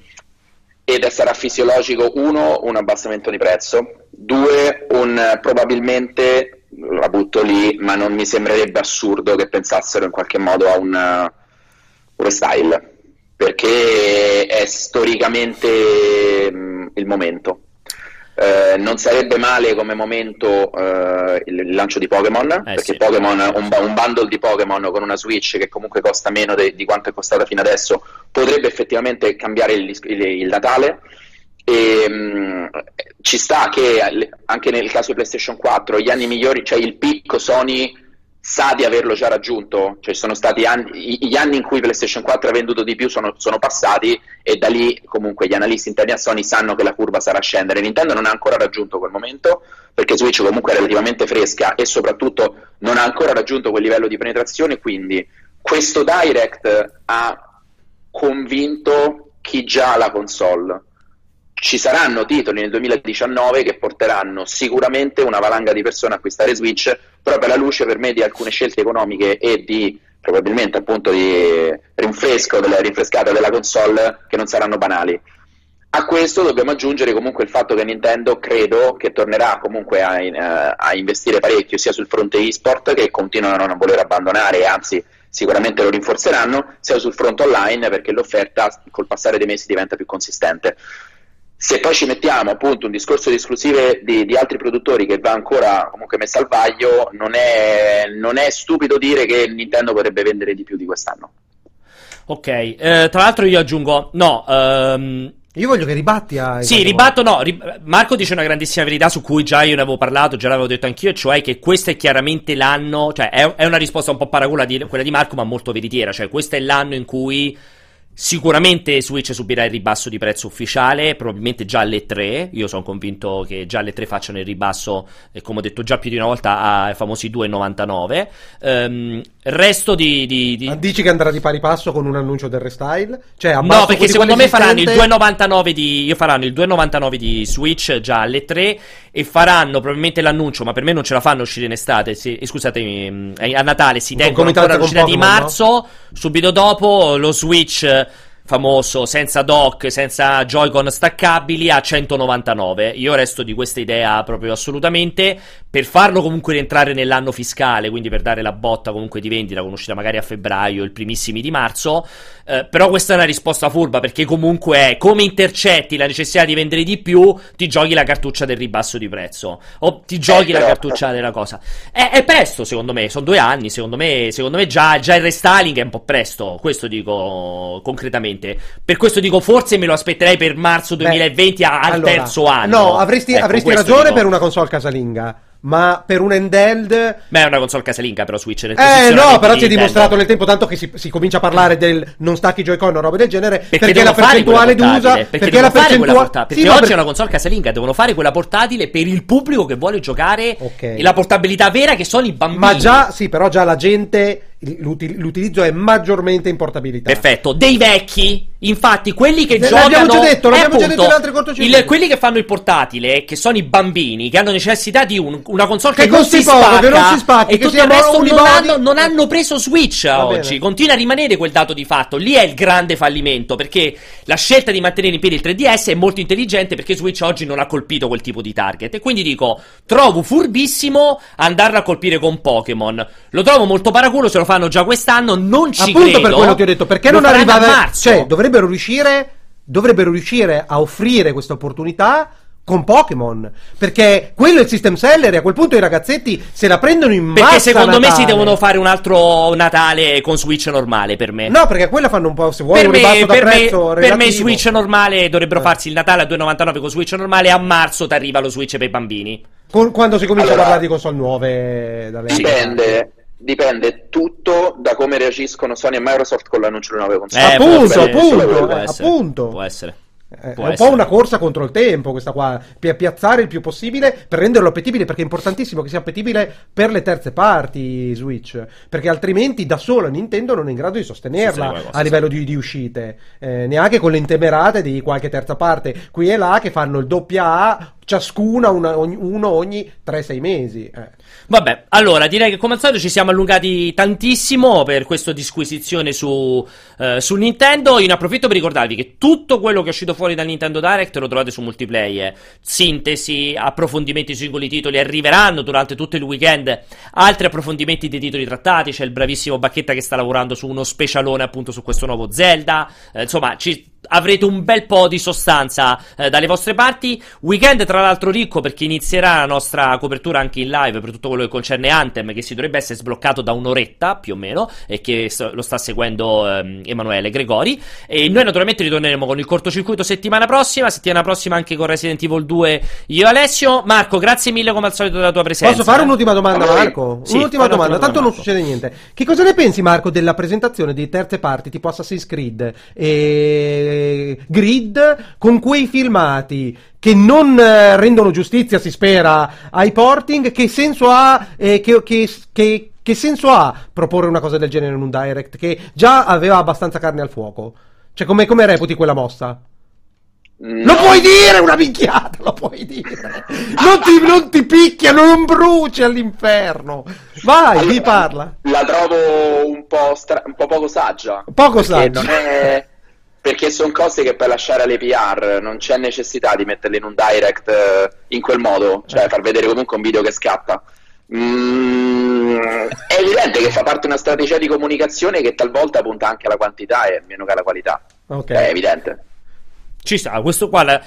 Ed sarà fisiologico, uno, un abbassamento di prezzo, due, un probabilmente, la butto lì, ma non mi sembrerebbe assurdo che pensassero in qualche modo a un, un restyle perché è storicamente mh, mm, il momento. Eh, non sarebbe male come momento eh, il, lancio di Pokémon, eh, perché sì. Pokémon, un, un, bundle di Pokémon con una Switch che comunque costa meno de, di quanto è costata fino adesso potrebbe effettivamente cambiare il, il, il Natale. E, mh, mm, ci sta che anche nel caso di PlayStation 4 gli anni migliori, cioè il picco Sony sa di averlo già raggiunto, cioè sono stati anni, gli anni in cui PlayStation 4 ha venduto di più sono, sono, passati e da lì comunque gli analisti interni a Sony sanno che la curva sarà scendere. Nintendo non ha ancora raggiunto quel momento perché Switch comunque è relativamente fresca e soprattutto non ha ancora raggiunto quel livello di penetrazione, quindi questo Direct ha convinto chi già ha la console ci saranno titoli nel 2019 che porteranno sicuramente una valanga di persone a acquistare Switch proprio alla luce per me di alcune scelte economiche e di probabilmente appunto di rinfresco della rinfrescata della console che non saranno banali. A questo dobbiamo aggiungere comunque il fatto che Nintendo credo che tornerà comunque a, uh, a investire parecchio sia sul fronte e-sport che continuano a non voler abbandonare anzi sicuramente lo rinforzeranno, sia sul fronte online perché l'offerta col passare dei mesi diventa più consistente. Se poi ci mettiamo appunto un discorso di esclusive di, di altri produttori che va ancora comunque messo al vaglio, non è, non è stupido dire che Nintendo potrebbe vendere di più di quest'anno. Ok, eh, tra l'altro io aggiungo, no, um, io voglio che ribatti a. Sì, ribatto no. Rib- Marco dice una grandissima verità su cui già io ne avevo parlato, già l'avevo detto anch'io, cioè che questo è chiaramente l'anno. Cioè, è, è una risposta un po' paragola di quella di Marco, ma molto veritiera. Cioè, questo è l'anno in cui Sicuramente Switch subirà il ribasso di prezzo ufficiale, probabilmente già alle 3. Io sono convinto che già alle 3 facciano il ribasso, eh, come ho detto già più di una volta, ai famosi 2,99. Um, resto di, di, di, Dici che andrà di pari passo con un annuncio del restyle? Cioè, no, perché secondo me faranno il 2,99 di. faranno il 2,99 di Switch già alle 3 e faranno probabilmente l'annuncio, ma per me non ce la fanno uscire in estate. Si, eh, scusatemi, eh, a Natale si tengono ancora l'uscita di marzo. No? Subito dopo lo Switch famoso senza dock, senza Joy-Con staccabili a 199. Io resto di questa idea proprio assolutamente per farlo comunque rientrare nell'anno fiscale, quindi per dare la botta comunque di vendita con uscita magari a febbraio, il primissimi di marzo. Eh, però questa è una risposta furba perché comunque è come intercetti la necessità di vendere di più, ti giochi la cartuccia del ribasso di prezzo o ti giochi eh, la cartuccia della cosa. È, è, presto secondo me, sono due anni, secondo me, secondo me già, già il restyling è un po' presto, questo dico concretamente. Per questo dico forse me lo aspetterei per marzo 2020 Beh, al allora, terzo anno. No, avresti, ecco, avresti ragione dico. per una console casalinga ma per un handheld. Beh, è una console casalinga, però Switch. Nel eh, no, però si è dimostrato nel tempo tanto che si, si, comincia a parlare del non stacchi Joy-Con o roba del genere. Perché, perché la percentuale d'usa. Perché, perché la percentuale. Perché sì, oggi per... è una console casalinga, devono fare quella portatile per il pubblico che vuole giocare. Okay. E la portabilità vera che sono i bambini. Ma già, sì, però già la gente l'utilizzo è maggiormente in portabilità. Perfetto, dei vecchi, infatti, quelli che giocano l'abbiamo già detto, l'abbiamo appunto, già detto in altre cortocircuiti. quelli che fanno il portatile, che sono i bambini che hanno necessità di un, una console che, che non, si poco, spacca, che non si spacca e tutto il resto non hanno, non hanno, preso Switch oggi. Continua a rimanere quel dato di fatto. Lì è il grande fallimento perché la scelta di mantenere in piedi il 3DS è molto intelligente perché Switch oggi non ha colpito quel tipo di target e quindi dico, trovo furbissimo andarlo a colpire con Pokémon. Lo trovo molto paraculo se lo fanno già quest'anno, non ci Appunto credo. per quello ti ho detto, perché non arrivava... Cioè, dovrebbero riuscire, dovrebbero riuscire a offrire questa opportunità con Pokémon. Perché quello è il system seller e a quel punto i ragazzetti se la prendono in massa. Perché secondo Natale. me si devono fare un altro Natale con Switch normale per me. No, perché quella fanno un po'. Se vuoi per un me, per prezzo me, per me Switch normale dovrebbero eh. farsi il Natale a 2,99 con Switch normale. A marzo ti arriva lo Switch per i bambini. Con, quando si comincia allora, a parlare di console nuove? Dipende. Dipende tutto da come reagiscono Sony e Microsoft con l'annuncio di nuove console. Eh, appunto, appunto, eh, appunto. Può essere. Eh, è un essere. po' una corsa contro il tempo questa qua, per piazzare il più possibile, per renderlo appetibile, perché è importantissimo che sia appetibile per le terze parti Switch, perché altrimenti da sola Nintendo non è in grado di sostenerla cosa, a livello di, di uscite, eh, neanche con le intemerate di qualche terza parte, qui e là che fanno il doppia A ciascuna una, ogni, uno ogni 3-6 mesi. Eh. Vabbè, allora direi che come al solito ci siamo allungati tantissimo per questa disquisizione su, eh, su Nintendo. Io ne approfitto per ricordarvi che tutto quello che è uscito fuori dal Nintendo Direct lo trovate su multiplayer. Sintesi, approfondimenti sui singoli titoli arriveranno durante tutto il weekend. Altri approfondimenti dei titoli trattati. C'è il bravissimo Bacchetta che sta lavorando su uno specialone appunto su questo nuovo Zelda. Eh, insomma, ci avrete un bel po' di sostanza eh, dalle vostre parti. Weekend, tra l'altro, ricco perché inizierà la nostra copertura anche in live per tutto quello che concerne Anthem, che si dovrebbe essere sbloccato da un'oretta più o meno, e che lo sta seguendo ehm, Emanuele Gregori. E noi, naturalmente, ritorneremo con il cortocircuito settimana prossima. Settimana prossima anche con Resident Evil 2. Io, Alessio. Marco, grazie mille come al solito della tua presenza. Posso fare un'ultima domanda, Marco? Sì, un'ultima domanda, tanto non succede niente. Che cosa ne pensi, Marco, della presentazione di terze parti tipo Assassin's Creed? E grid con quei filmati che non eh, rendono giustizia, si spera, ai porting, che senso ha, eh, che, che, che, che senso ha proporre una cosa del genere in un direct che già aveva abbastanza carne al fuoco? Cioè, come, come reputi quella mossa? No. Lo puoi dire una minchiata, lo puoi dire. Non ti, non ti picchiano, non bruci all'inferno. Vai, allora, parla. La trovo un po', stra- un po' poco saggia. Poco saggia. Non è perché sono cose che puoi lasciare alle PR, non c'è necessità di metterle in un direct eh, in quel modo, cioè eh. far vedere comunque un video che scatta. Mm, è evidente che fa parte di una strategia di comunicazione che talvolta punta anche alla quantità e meno che alla qualità. Okay. È evidente. Ci sta, questo qua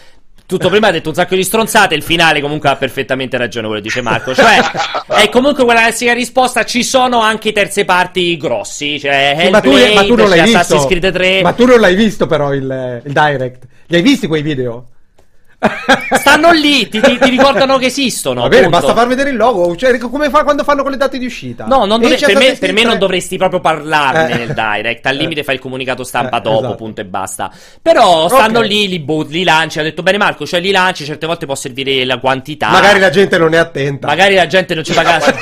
tutto prima ha detto un sacco di stronzate, il finale comunque ha perfettamente ragione quello dice Marco. Cioè, è comunque quella classica risposta, ci sono anche terze parti grossi, cioè sì, ma, tu, ma tu non l'hai visto. 3. Ma tu non l'hai visto però il, il direct. Li hai visti quei video? Stanno lì, ti, ti, ti, ricordano che esistono. Va bene, appunto. basta far vedere il logo. Cioè, come fa quando fanno con le date di uscita? No, dovre- per, me, per me, non dovresti proprio parlarne eh. nel direct. Al limite eh. fai il comunicato stampa eh, dopo, esatto. punto e basta. Però stanno okay. lì, li, bo- li lanci. Ha detto bene, Marco, cioè li lanci. Certe volte può servire la quantità. Magari la gente non è attenta. Magari la gente non ci fa caso.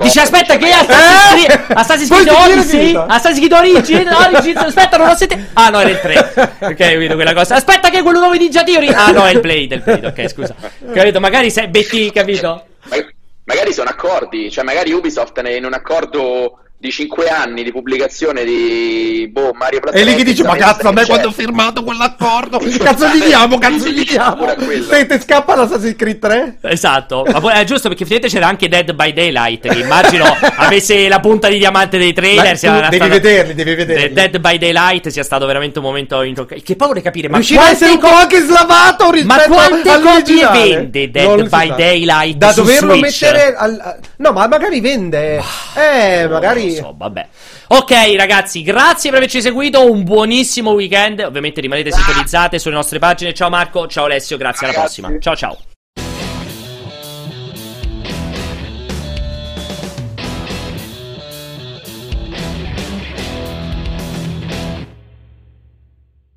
Dice, aspetta, che Assassin's Creed, Assassin's Creed Odyssey, Assassin's Creed Origin, Origin, aspetta, non ho sentito. Ah, no, era il 3. ok, capito quella cosa. Aspetta, che è quello nuovo di Ninja Theory. Ah, no, è il Blade, il Blade, ok scusa. Capito? Magari sei Betty, capito? Magari sono accordi, cioè magari Ubisoft è in un accordo di 5 anni di pubblicazione di boh, Mario Plus. E lì che dice: Ma cazzo, a me quando ho firmato quell'accordo, cazzo gli diamo, cazzo gli diamo. Sente, scappa l'Assassin's Creed 3. Esatto, ma poi è giusto perché effettivamente c'era anche Dead by Daylight. Che immagino avesse la punta di diamante dei trailer. devi stata... vederli, devi vederli. Dead by Daylight sia stato veramente un momento intoccabile. Che vorrei capire, ma riuscirà a essere un po' anche slavato Ma quante copie vende Dead by Daylight? Da doverlo Switch? mettere al... No, ma magari vende. Eh, magari so, vabbè. Ok, ragazzi, grazie per averci seguito. Un buonissimo weekend. Ovviamente rimanete sintonizzate sulle nostre pagine. Ciao Marco, ciao Alessio, grazie, alla prossima. Ciao ciao.